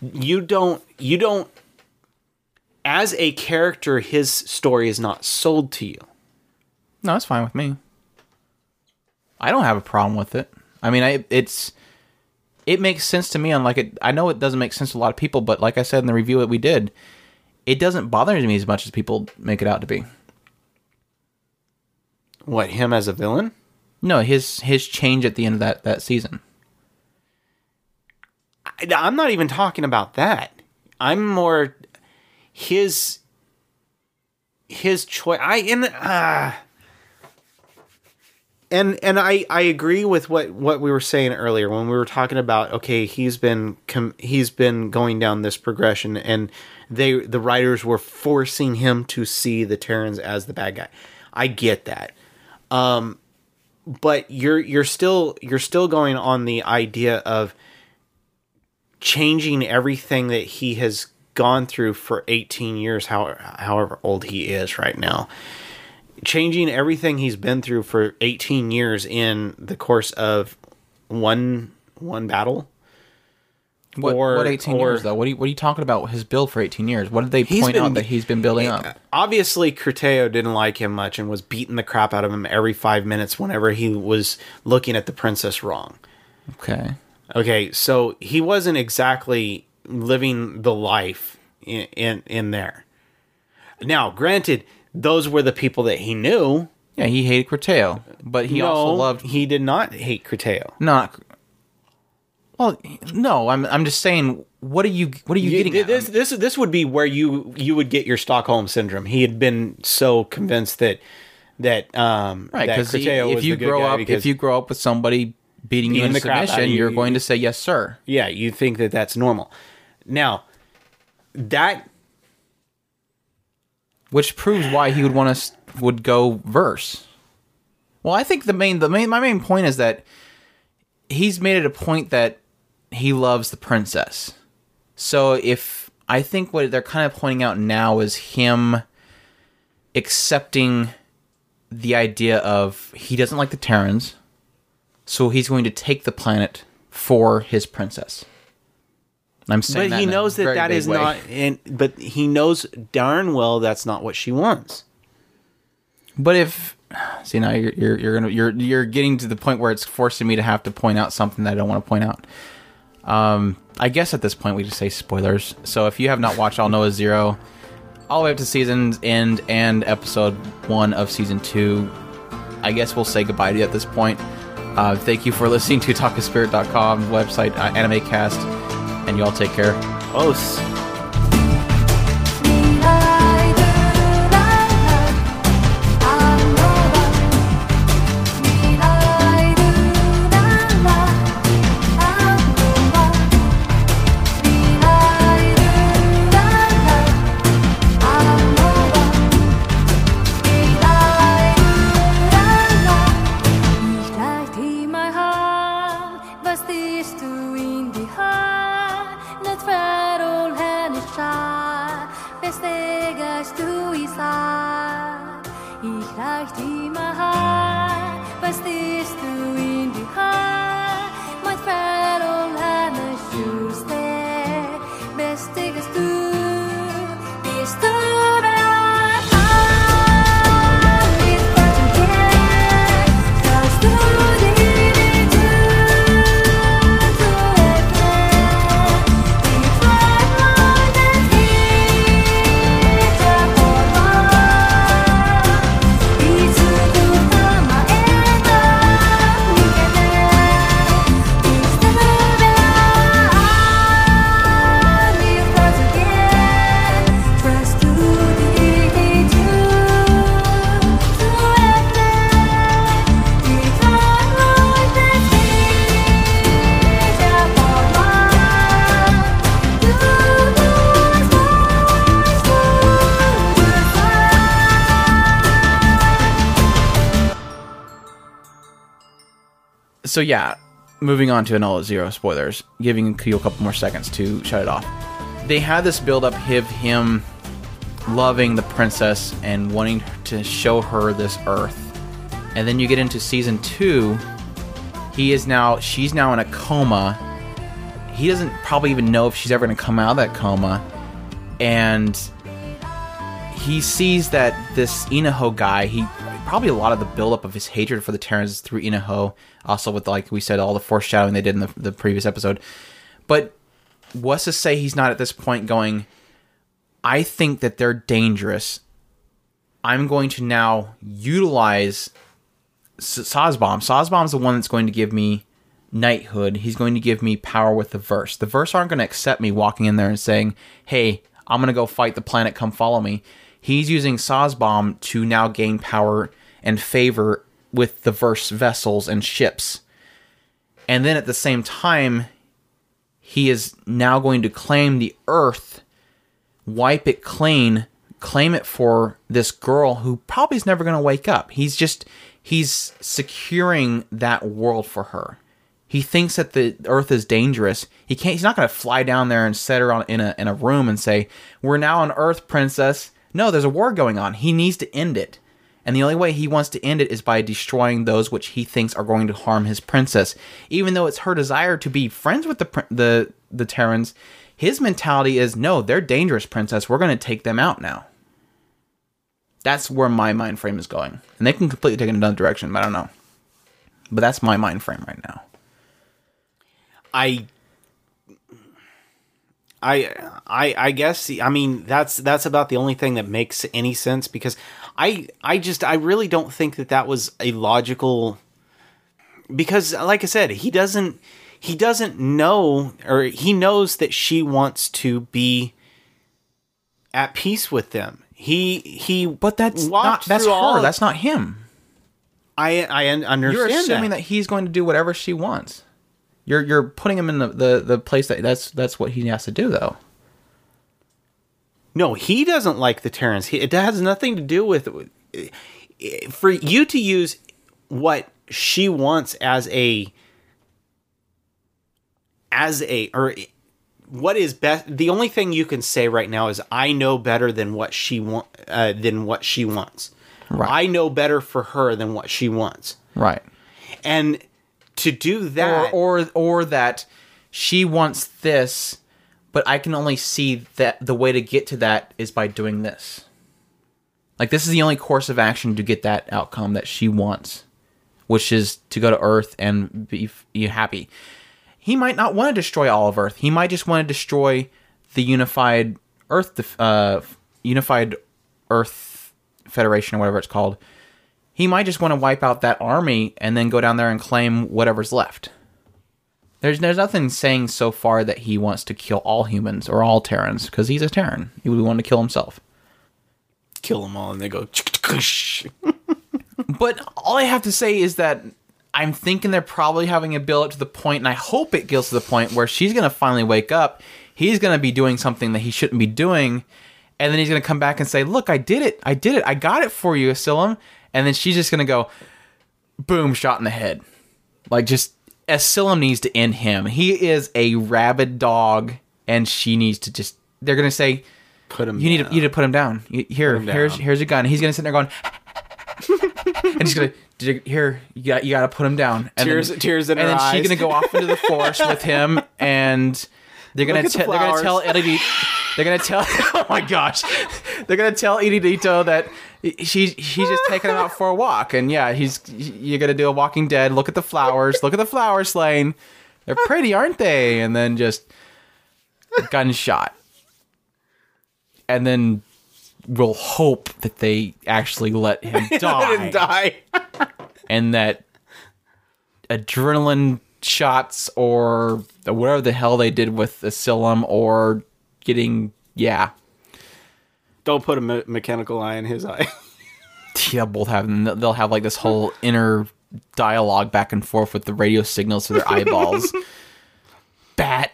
You don't. You don't. As a character, his story is not sold to you. No, it's fine with me. I don't have a problem with it. I mean, I it's it makes sense to me. Unlike it, I know it doesn't make sense to a lot of people, but like I said in the review that we did, it doesn't bother me as much as people make it out to be. What him as a villain? No, his his change at the end of that that season. I, I'm not even talking about that. I'm more his his choice. I and uh, and and I I agree with what what we were saying earlier when we were talking about okay he's been com- he's been going down this progression and they the writers were forcing him to see the Terrans as the bad guy. I get that. Um but you're you're still you're still going on the idea of changing everything that he has gone through for 18 years how, however old he is right now changing everything he's been through for 18 years in the course of one one battle What, or what 18 or- years though? What are, you, what are you talking about? His build for 18 years? What did they point been- out that he's been building eh, up? obviously Cruhteo didn't like him much and was beating the crap out of him every five minutes whenever he was looking at the princess wrong. Okay. Okay, so he wasn't exactly living the life in in, in there. Now, granted, those were the people that he knew. Yeah, he hated Cruhteo, but he no, also loved He did not hate Cruhteo. not. Well, no, I'm I'm just saying. What are you What are you getting at? this this this would be where you you would get your Stockholm syndrome. He had been so convinced that that um right? Because if you grow up, if you grow up with somebody beating you Beating in the submission, you, you're going to say yes, sir. yeah, you think that that's normal. Now, that which proves why he would want to would go verse. Well, I think the main the main my main point is that he's made it a point that he loves the princess. So if I think what they're kind of pointing out now is him accepting the idea of he doesn't like the Terrans, so he's going to take the planet for his princess. I'm saying but that he knows that that is way. not and but he knows darn well that's not what she wants. But if see now you're you're you're gonna you're you're getting to the point where it's forcing me to have to point out something that I don't want to point out. Um, I guess at this point we just say spoilers. So if you have not watched Aldnoah Zero, all the way up to season's end and episode one of season two, I guess we'll say goodbye to you at this point. Uh, thank you for listening to otakuspirit.com website uh, anime cast, and you all take care. Oh, So yeah, moving on to Aldnoah Zero spoilers, giving you a couple more seconds to shut it off. They had this build up of him loving the princess and wanting to show her this earth. And then you get into season two, he is now she's now in a coma. He doesn't probably even know if she's ever gonna come out of that coma. And he sees that this Inaho guy, he probably a lot of the buildup of his hatred for the Terrans is through Inaho. Also, with like we said, all the foreshadowing they did in the, the previous episode. But what's to say he's not at this point going? I think that they're dangerous. I'm going to now utilize S- Saazbaum. Saazbaum's the one that's going to give me knighthood. He's going to give me power with the Vers. The Vers aren't going to accept me walking in there and saying, "Hey, I'm going to go fight the planet. Come follow me." He's using Saazbaum to now gain power and favor with the Vers vessels and ships. And then at the same time, he is now going to claim the earth, wipe it clean, claim it for this girl who probably is never going to wake up. He's just he's securing that world for her. He thinks that the earth is dangerous. He can't he's not going to fly down there and set her on in a in a room and say, "We're now on earth, princess." No, there's a war going on. He needs to end it. And the only way he wants to end it is by destroying those which he thinks are going to harm his princess. Even though it's her desire to be friends with the the the Terrans, his mentality is no, they're dangerous, princess. We're going to take them out now. That's where my mind frame is going, and they can completely take it in another direction. But I don't know. But that's my mind frame right now. I I I I guess I mean that's that's about the only thing that makes any sense because I I just I really don't think that that was a logical because like I said he doesn't he doesn't know or he knows that she wants to be at peace with them. He he But that's not that's her. all- That's not him. I I understand You're assuming that. he's going to do whatever she wants. You're you're putting him in the, the, the place that that's that's what he has to do though. No, he doesn't like the Terrans. He, it has nothing to do with for you to use what she wants as a as a or what is best. The only thing you can say right now is I know better than what she want uh, than what she wants. Right. I know better for her than what she wants, Right. and to do Or that, or or that she wants this, but I can only see that the way to get to that is by doing this. Like this is the only course of action to get that outcome that she wants, which is to go to Earth and be, happy. He might not want to destroy all of Earth. He might just want to destroy the unified Earth, uh, unified Earth Federation or whatever it's called. He might just want to wipe out that army and then go down there and claim whatever's left. There's there's nothing saying so far that he wants to kill all humans or all Terrans because he's a Terran. He would want to kill himself. kill them all, and they go. (laughs) But all I have to say is that I'm thinking they're probably having a build up to the point, and I hope it gets to the point where she's gonna finally wake up. He's gonna be doing something that he shouldn't be doing, and then he's gonna come back and say, "Look, I did it! I did it! I got it for you, Asseylum." And then she's just gonna go, boom, shot in the head. Like just Asseylum needs to end him. He is a rabid dog, and she needs to just. They're gonna say, Put him. you need to you need to put him down. You- Here, him here's down. here's your gun. He's gonna sit there going, (laughs) and he's gonna here. You got you got to put him down. And Tears- then, tears in and her then she's gonna go off into the forest with him, (laughs) and they're gonna at the they're gonna tell flowers. They're gonna tell. (laughs) Oh my gosh, they're gonna tell Eddelrittuo that she's she's just taking him out for a walk, and yeah, he's you're gonna do a Walking Dead. Look at the flowers. Look at the flowers, Lane. They're pretty, aren't they? And then just gunshot, and then we'll hope that they actually let him die, (laughs) Let him die. and that adrenaline shots or whatever the hell they did with Asseylum or getting yeah Don't put a me- mechanical eye in his eye. (laughs) yeah, both have they'll have like this whole inner dialogue back and forth with the radio signals to their eyeballs. (laughs) bat,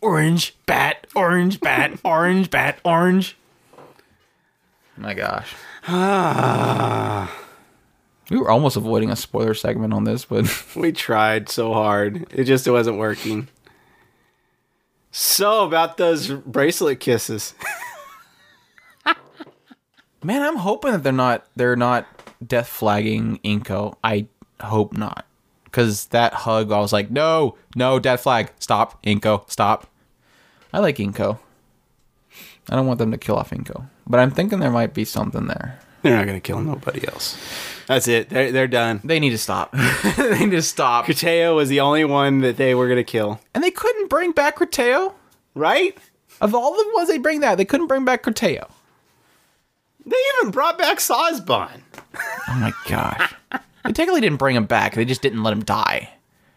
orange, bat, orange, bat, orange, bat, orange. My gosh. (sighs) we were almost avoiding a spoiler segment on this, but (laughs) we tried so hard. It just wasn't working. So about those bracelet kisses. Man, I'm hoping that they're not they're not death flagging Inko. I hope not. Cause that hug, I was like, no, no, death flag. Stop, Inko, stop. I like Inko. I don't want them to kill off Inko. But I'm thinking there might be something there. They're not gonna kill nobody else. That's it. They're they're done. They need to stop. (laughs) they need to stop. Cruhteo was the only one that they were gonna kill. And they couldn't bring back Cruhteo. Right? Of all the ones they bring that, they couldn't bring back Cruhteo. They even brought back Saazbaum. Oh my gosh. they technically didn't bring him back. They just didn't let him die.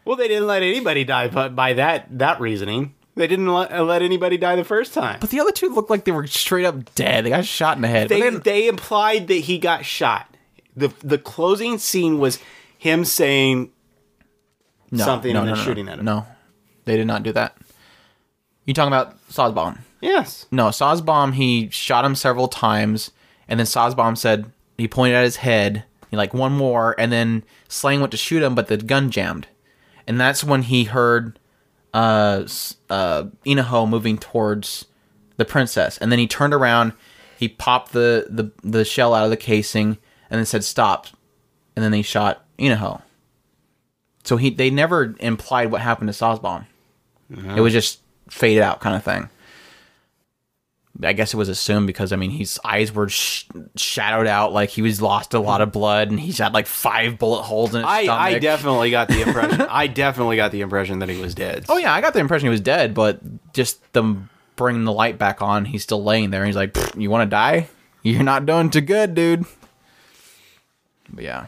Well, they didn't let anybody die, but by that that reasoning, they didn't let, let anybody die the first time. But the other two looked like they were straight up dead. They got shot in the head. But They they implied that he got shot. the The closing scene was him saying, no, something no, and no, then shooting at him. No, they did not do that. You talking about Saazbaum? "Yes, No, Saazbaum. He shot him several times, and then Saazbaum said he pointed at his head. He like one more, and then Slaine went to shoot him, but the gun jammed, and that's when he heard uh, uh, Inaho moving towards the princess, and then he turned around. He popped the, the the shell out of the casing, and then said stop, and then they shot Inaho. So he they never implied what happened to Saazbaum. It was just faded out kind of thing. I guess it was assumed because I mean his eyes were sh- shadowed out like he was lost a lot of blood and he's had like five bullet holes in his I, stomach. I definitely got the (laughs) impression. I definitely got the impression that he was dead. Oh yeah, I got the impression he was dead, but just them bringing the light back on, he's still laying there. and He's like, "You want to die? You're not doing too good, dude." But yeah,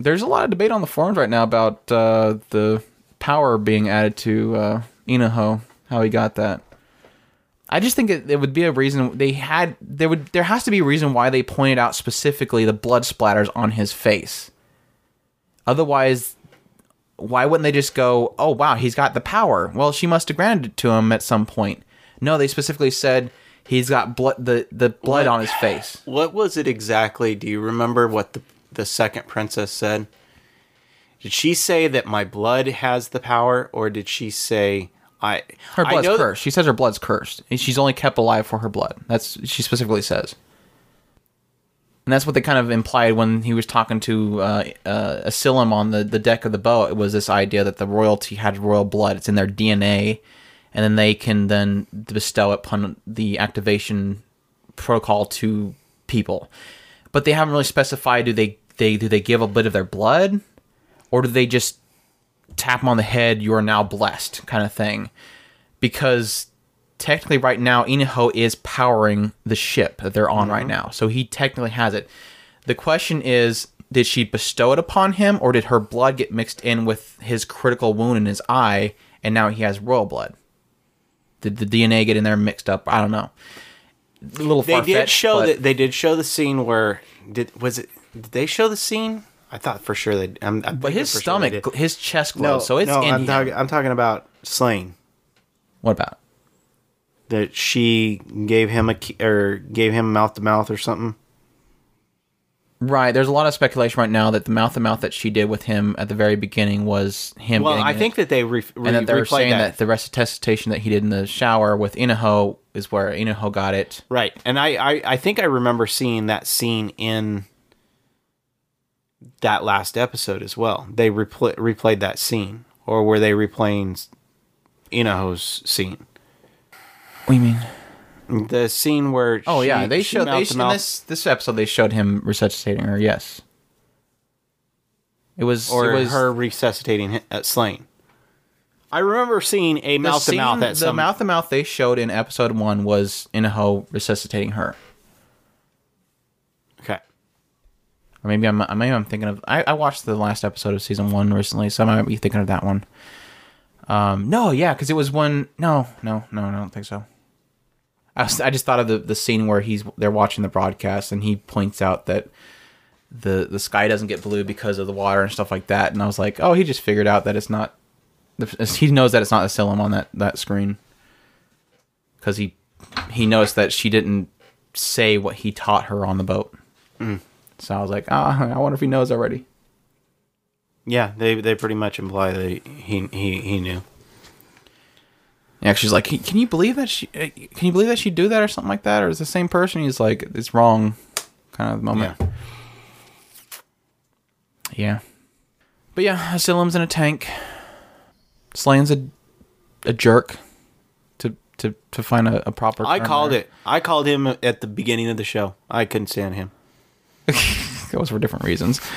there's a lot of debate on the forums right now about uh, the power being added to uh, Inaho, how he got that. I just think it, it would be a reason they had there would there has to be a reason why they pointed out specifically the blood splatters on his face. Otherwise, why wouldn't they just go, "Oh wow, he's got the power"? Well, she must have granted it to him at some point. No, they specifically said he's got blood the the blood What? on his face. (gasps) What was it exactly? Do you remember what the the second princess said? Did she say that my blood has the power, or did she say I? Her I blood's that- cursed. She says her blood's cursed. She's only kept alive for her blood. That's she specifically says. And that's what they kind of implied when he was talking to uh, uh, Asseylum on the, the deck of the boat. It was this idea that the royalty had royal blood. It's in their DNA, and then they can then bestow it upon the activation protocol to people. But they haven't really specified do they, they do they give a bit of their blood, or do they just tap them on the head? You are now blessed, kind of thing because technically right now Inaho is powering the ship that they're on right mm-hmm. now. So he technically has it. The question is did she bestow it upon him or did her blood get mixed in with his critical wound in his eye and now he has royal blood? Did the DNA get in there mixed up? I don't know. A little They did show that they did show the scene where did was it? Did they show the scene? I thought for sure they. I'm, I'm but his for sure stomach, his chest No, glows, so it's no, in I'm talking. I'm talking about Slaine. What about? That she gave him a key, or gave him mouth to mouth or something. Right. There's a lot of speculation right now that the mouth to mouth that she did with him at the very beginning was him. Well, I it. think that they re- re- and that they're saying that. that. the resuscitation that he did in the shower with Inaho is where Inaho got it. Right. And I, I, I think I remember seeing that scene in that last episode as well. They repl- replayed that scene. Or were they replaying Inaho's scene? What do you mean? The scene where Oh she- yeah, they she showed they mouth sh- in this this episode they showed him resuscitating her. Yes, it was or it was her resuscitating hi- at Slaine. I remember seeing a mouth to mouth at the mouth to mouth they showed in episode one was Inaho resuscitating her. Okay. Or maybe I'm maybe I'm thinking of I, I watched the last episode of season one recently, so I might be thinking of that one. Um, no, yeah, because it was one. No, no, no, I don't think so. I, was, I just thought of the, the scene where he's they're watching the broadcast and he points out that the the sky doesn't get blue because of the water and stuff like that, and I was like, oh, he just figured out that it's not. He knows that it's not Asseylum on that that screen because he he noticed that she didn't say what he taught her on the boat. So I was like, ah, I wonder if he knows already. Yeah, they they pretty much imply that he he he knew. Yeah, she's like, can you believe that she? uh, Can you believe that she'd do that or something like that? Or is the same person? He's like, it's wrong, kind of moment. Yeah. Yeah. But yeah, Asseylum's in a tank. Slaine's a a jerk to to to find a, a proper. I called there. it. I called him at the beginning of the show. I couldn't stand him. (laughs) Was for different reasons. (laughs)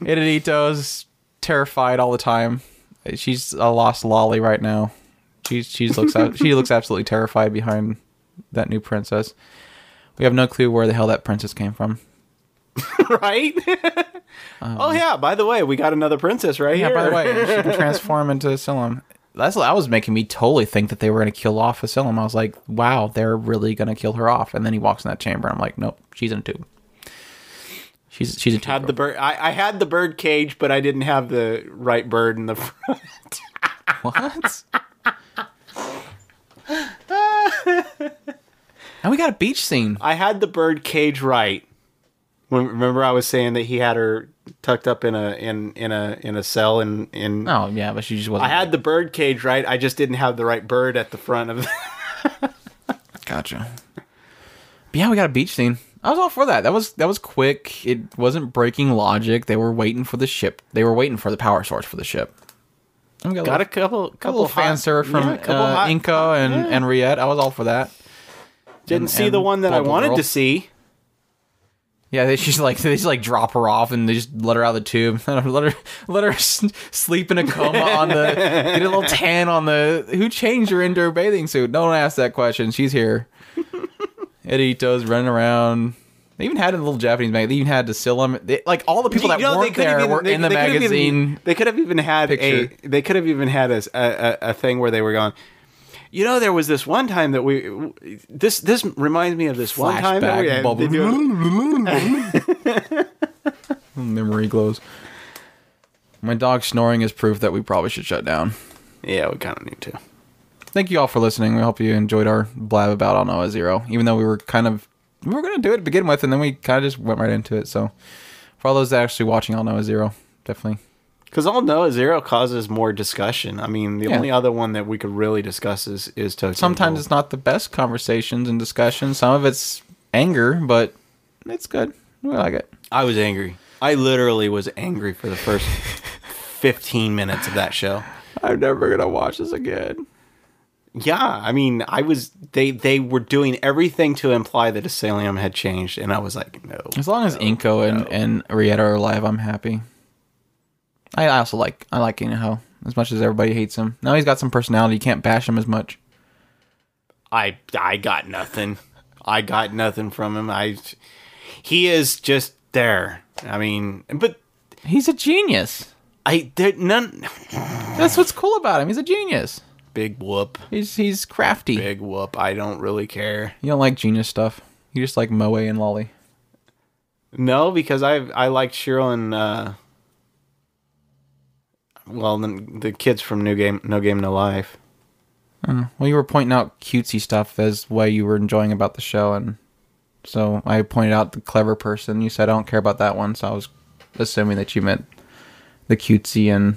Eddelrittuo's terrified all the time. She's a lost lolly right now. She's she's looks out, she looks absolutely terrified behind that new princess. We have no clue where the hell that princess came from. (laughs) right? oh yeah. By the way, we got another princess right Um, Yeah, here. by the way, she can transform into Asseylum. That's that was making me totally think that they were going to kill off Asseylum. I was like, wow, they're really going to kill her off. And then he walks in that chamber. I'm like, nope, she's in a tube. She's she's a tube. had the bird. I, I had the bird cage, but I didn't have the right bird in the front. (laughs) What? (laughs) now we got a beach scene. I had the bird cage right. Remember, I was saying that he had her tucked up in a in in a in a cell in in. Oh yeah, but she just wasn't. I had the bird cage right. I just didn't have the right bird at the front of. (laughs) gotcha. But yeah, we got a beach scene. I was all for that. That was that was quick. It wasn't breaking logic. They were waiting for the ship. They were waiting for the power source for the ship. And got, Got a a couple, couple, couple of fan from yeah, uh, hot- Inko and and Rayet. I was all for that. Didn't and- see the one that I wanted Girl. to see. Yeah, they just like they just like drop her off and they just let her out of the tube. (laughs) let her let her sleep in a coma on the get a little tan on the. Who changed her into her bathing suit? Don't ask that question. She's here. (laughs) Eddelrittuo's running around. They even had a little Japanese mag. They even had Decilum. They, like all the people that You know, weren't there even- were they- in the they could have even- magazine. they could have even had picture. a. They could have even had a a thing where they were going. You know, there was this one time that we. This this reminds me of this one time that we Flashback had. bubble. (laughs) Memory glows. My dog snoring is proof that we probably should shut down. yeah, we kind of need to. Thank you all for listening. We hope you enjoyed our blab about Aldnoah Zero, even though we were kind of we were going to do it to begin with, and then we kind of just went right into it. So, for all those that are actually watching Aldnoah Zero, definitely Because Aldnoah Zero causes more discussion. I mean, the Yeah. only other one that we could really discuss is is Tokyo. sometimes it's not the best conversations and discussions. Some of it's anger, but it's good. We like it. I was angry. I literally was angry for the first (laughs) fifteen minutes of that show. I'm never gonna watch this again. Yeah, I mean, I was they they were doing everything to imply that Asseylum had changed, and I was like, no. As long as Inko and and Rayet are alive, I'm happy. I also like I like Inaho as much as everybody hates him. Now he's got some personality. You can't bash him as much. I I got nothing. I got nothing from him. I he is just there. I mean, but He's a genius. I there none. That's what's cool about him. He's a genius. Big whoop, He's he's crafty. big whoop. I don't really care. You don't like genius stuff. You just like Moe and Lolly. No, because I I liked Shiro and uh, well, the, the kids from New Game No Game No Life. Hmm. Well, you were pointing out cutesy stuff as why you were enjoying about the show, and so I pointed out the clever person. You said I don't care about that one, so I was assuming that you meant the cutesy and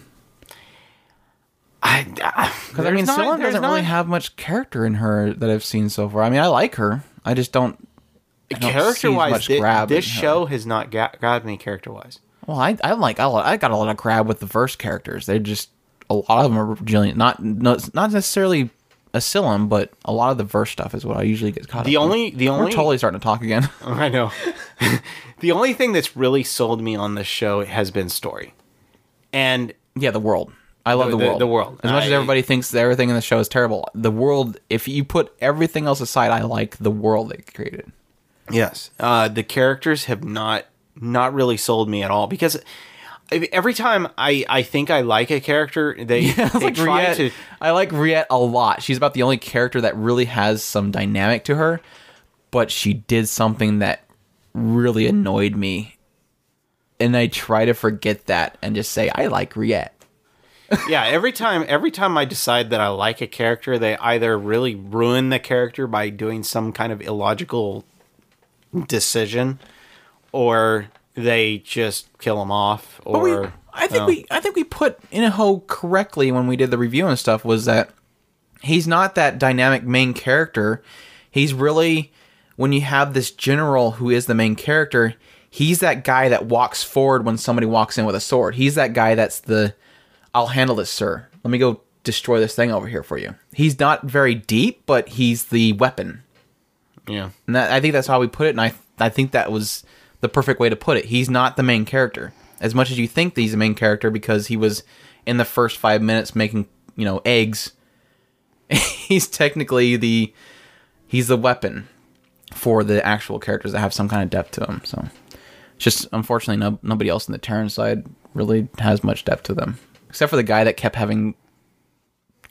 I uh, because I mean, Scylla doesn't really have much character in her that I've seen so far. I mean, I like her. I just don't. I character wise. This, grab this show has not ga- grabbed me character wise. Well, I I like I, I got a lot of crab with the Vers characters. They're just a lot of them are brilliant. Not no, not necessarily Asseylum, but a lot of the Vers stuff is what I usually get caught The up. only the We're only totally starting to talk again. (laughs) I know. (laughs) the only thing that's really sold me on this show has been story, and yeah, the world. I love The- the, world. the world. As much as everybody thinks that everything in the show is terrible, the world. If you put everything else aside, I like the world they created. yes, uh, the characters have not not really sold me at all because every time I I think I like a character, they (laughs) I they like try Rayet. to. I like Rayet a lot. She's about the only character that really has some dynamic to her, but she did something that really annoyed me. And I try to forget that and just say I like Riette. yeah, every time every time I decide that I like a character, they either really ruin the character by doing some kind of illogical decision, or they just kill him off. Or But we, I think oh. we, I think we put Inaho correctly when we did the review and stuff. Was that he's not that dynamic main character. He's really when you have this general who is the main character. He's that guy that walks forward when somebody walks in with a sword. He's that guy that's the, I'll handle this, sir. Let me go destroy this thing over here for you. He's not very deep, but he's the weapon. yeah. And that, I think that's how we put it, and I I think that was the perfect way to put it. He's not the main character as much as you think he's the main character because he was in the first five minutes making you know eggs. (laughs) he's technically the he's the weapon for the actual characters that have some kind of depth to them. So it's just unfortunately no, nobody else in the Terran side really has much depth to them except for the guy that kept having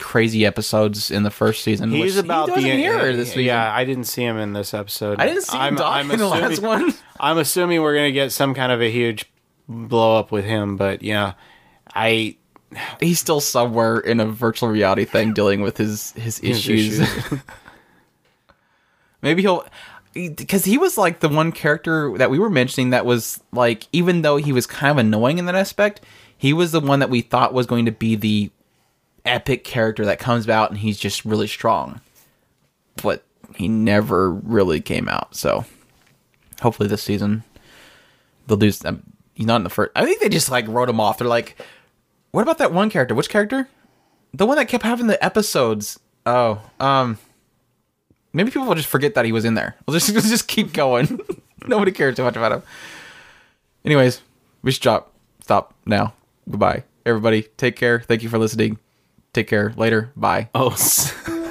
crazy episodes in the first season. He's about he the hear this season. Yeah, I didn't see him in this episode. I didn't see him die in the last one. (laughs) I'm assuming we're gonna get some kind of a huge blow up with him, but yeah, I He's still somewhere in a virtual reality thing dealing with his his issues. (laughs) Maybe he'll because he was like the one character that we were mentioning that was like even though he was kind of annoying in that aspect, he was the one that we thought was going to be the epic character that comes out and he's just really strong. But he never really came out, so hopefully this season they'll do. Um, he's not in the first. I think they just like wrote him off. They're like, what about that one character? Which character? The one that kept having the episodes. Oh, um, maybe people will just forget that he was in there. We'll just (laughs) we'll just keep going. (laughs) Nobody cares too much about him. Anyways, we should drop. Stop now. Goodbye, everybody. Take care. Thank you for listening. Take care. Later. Bye. Oh, (laughs)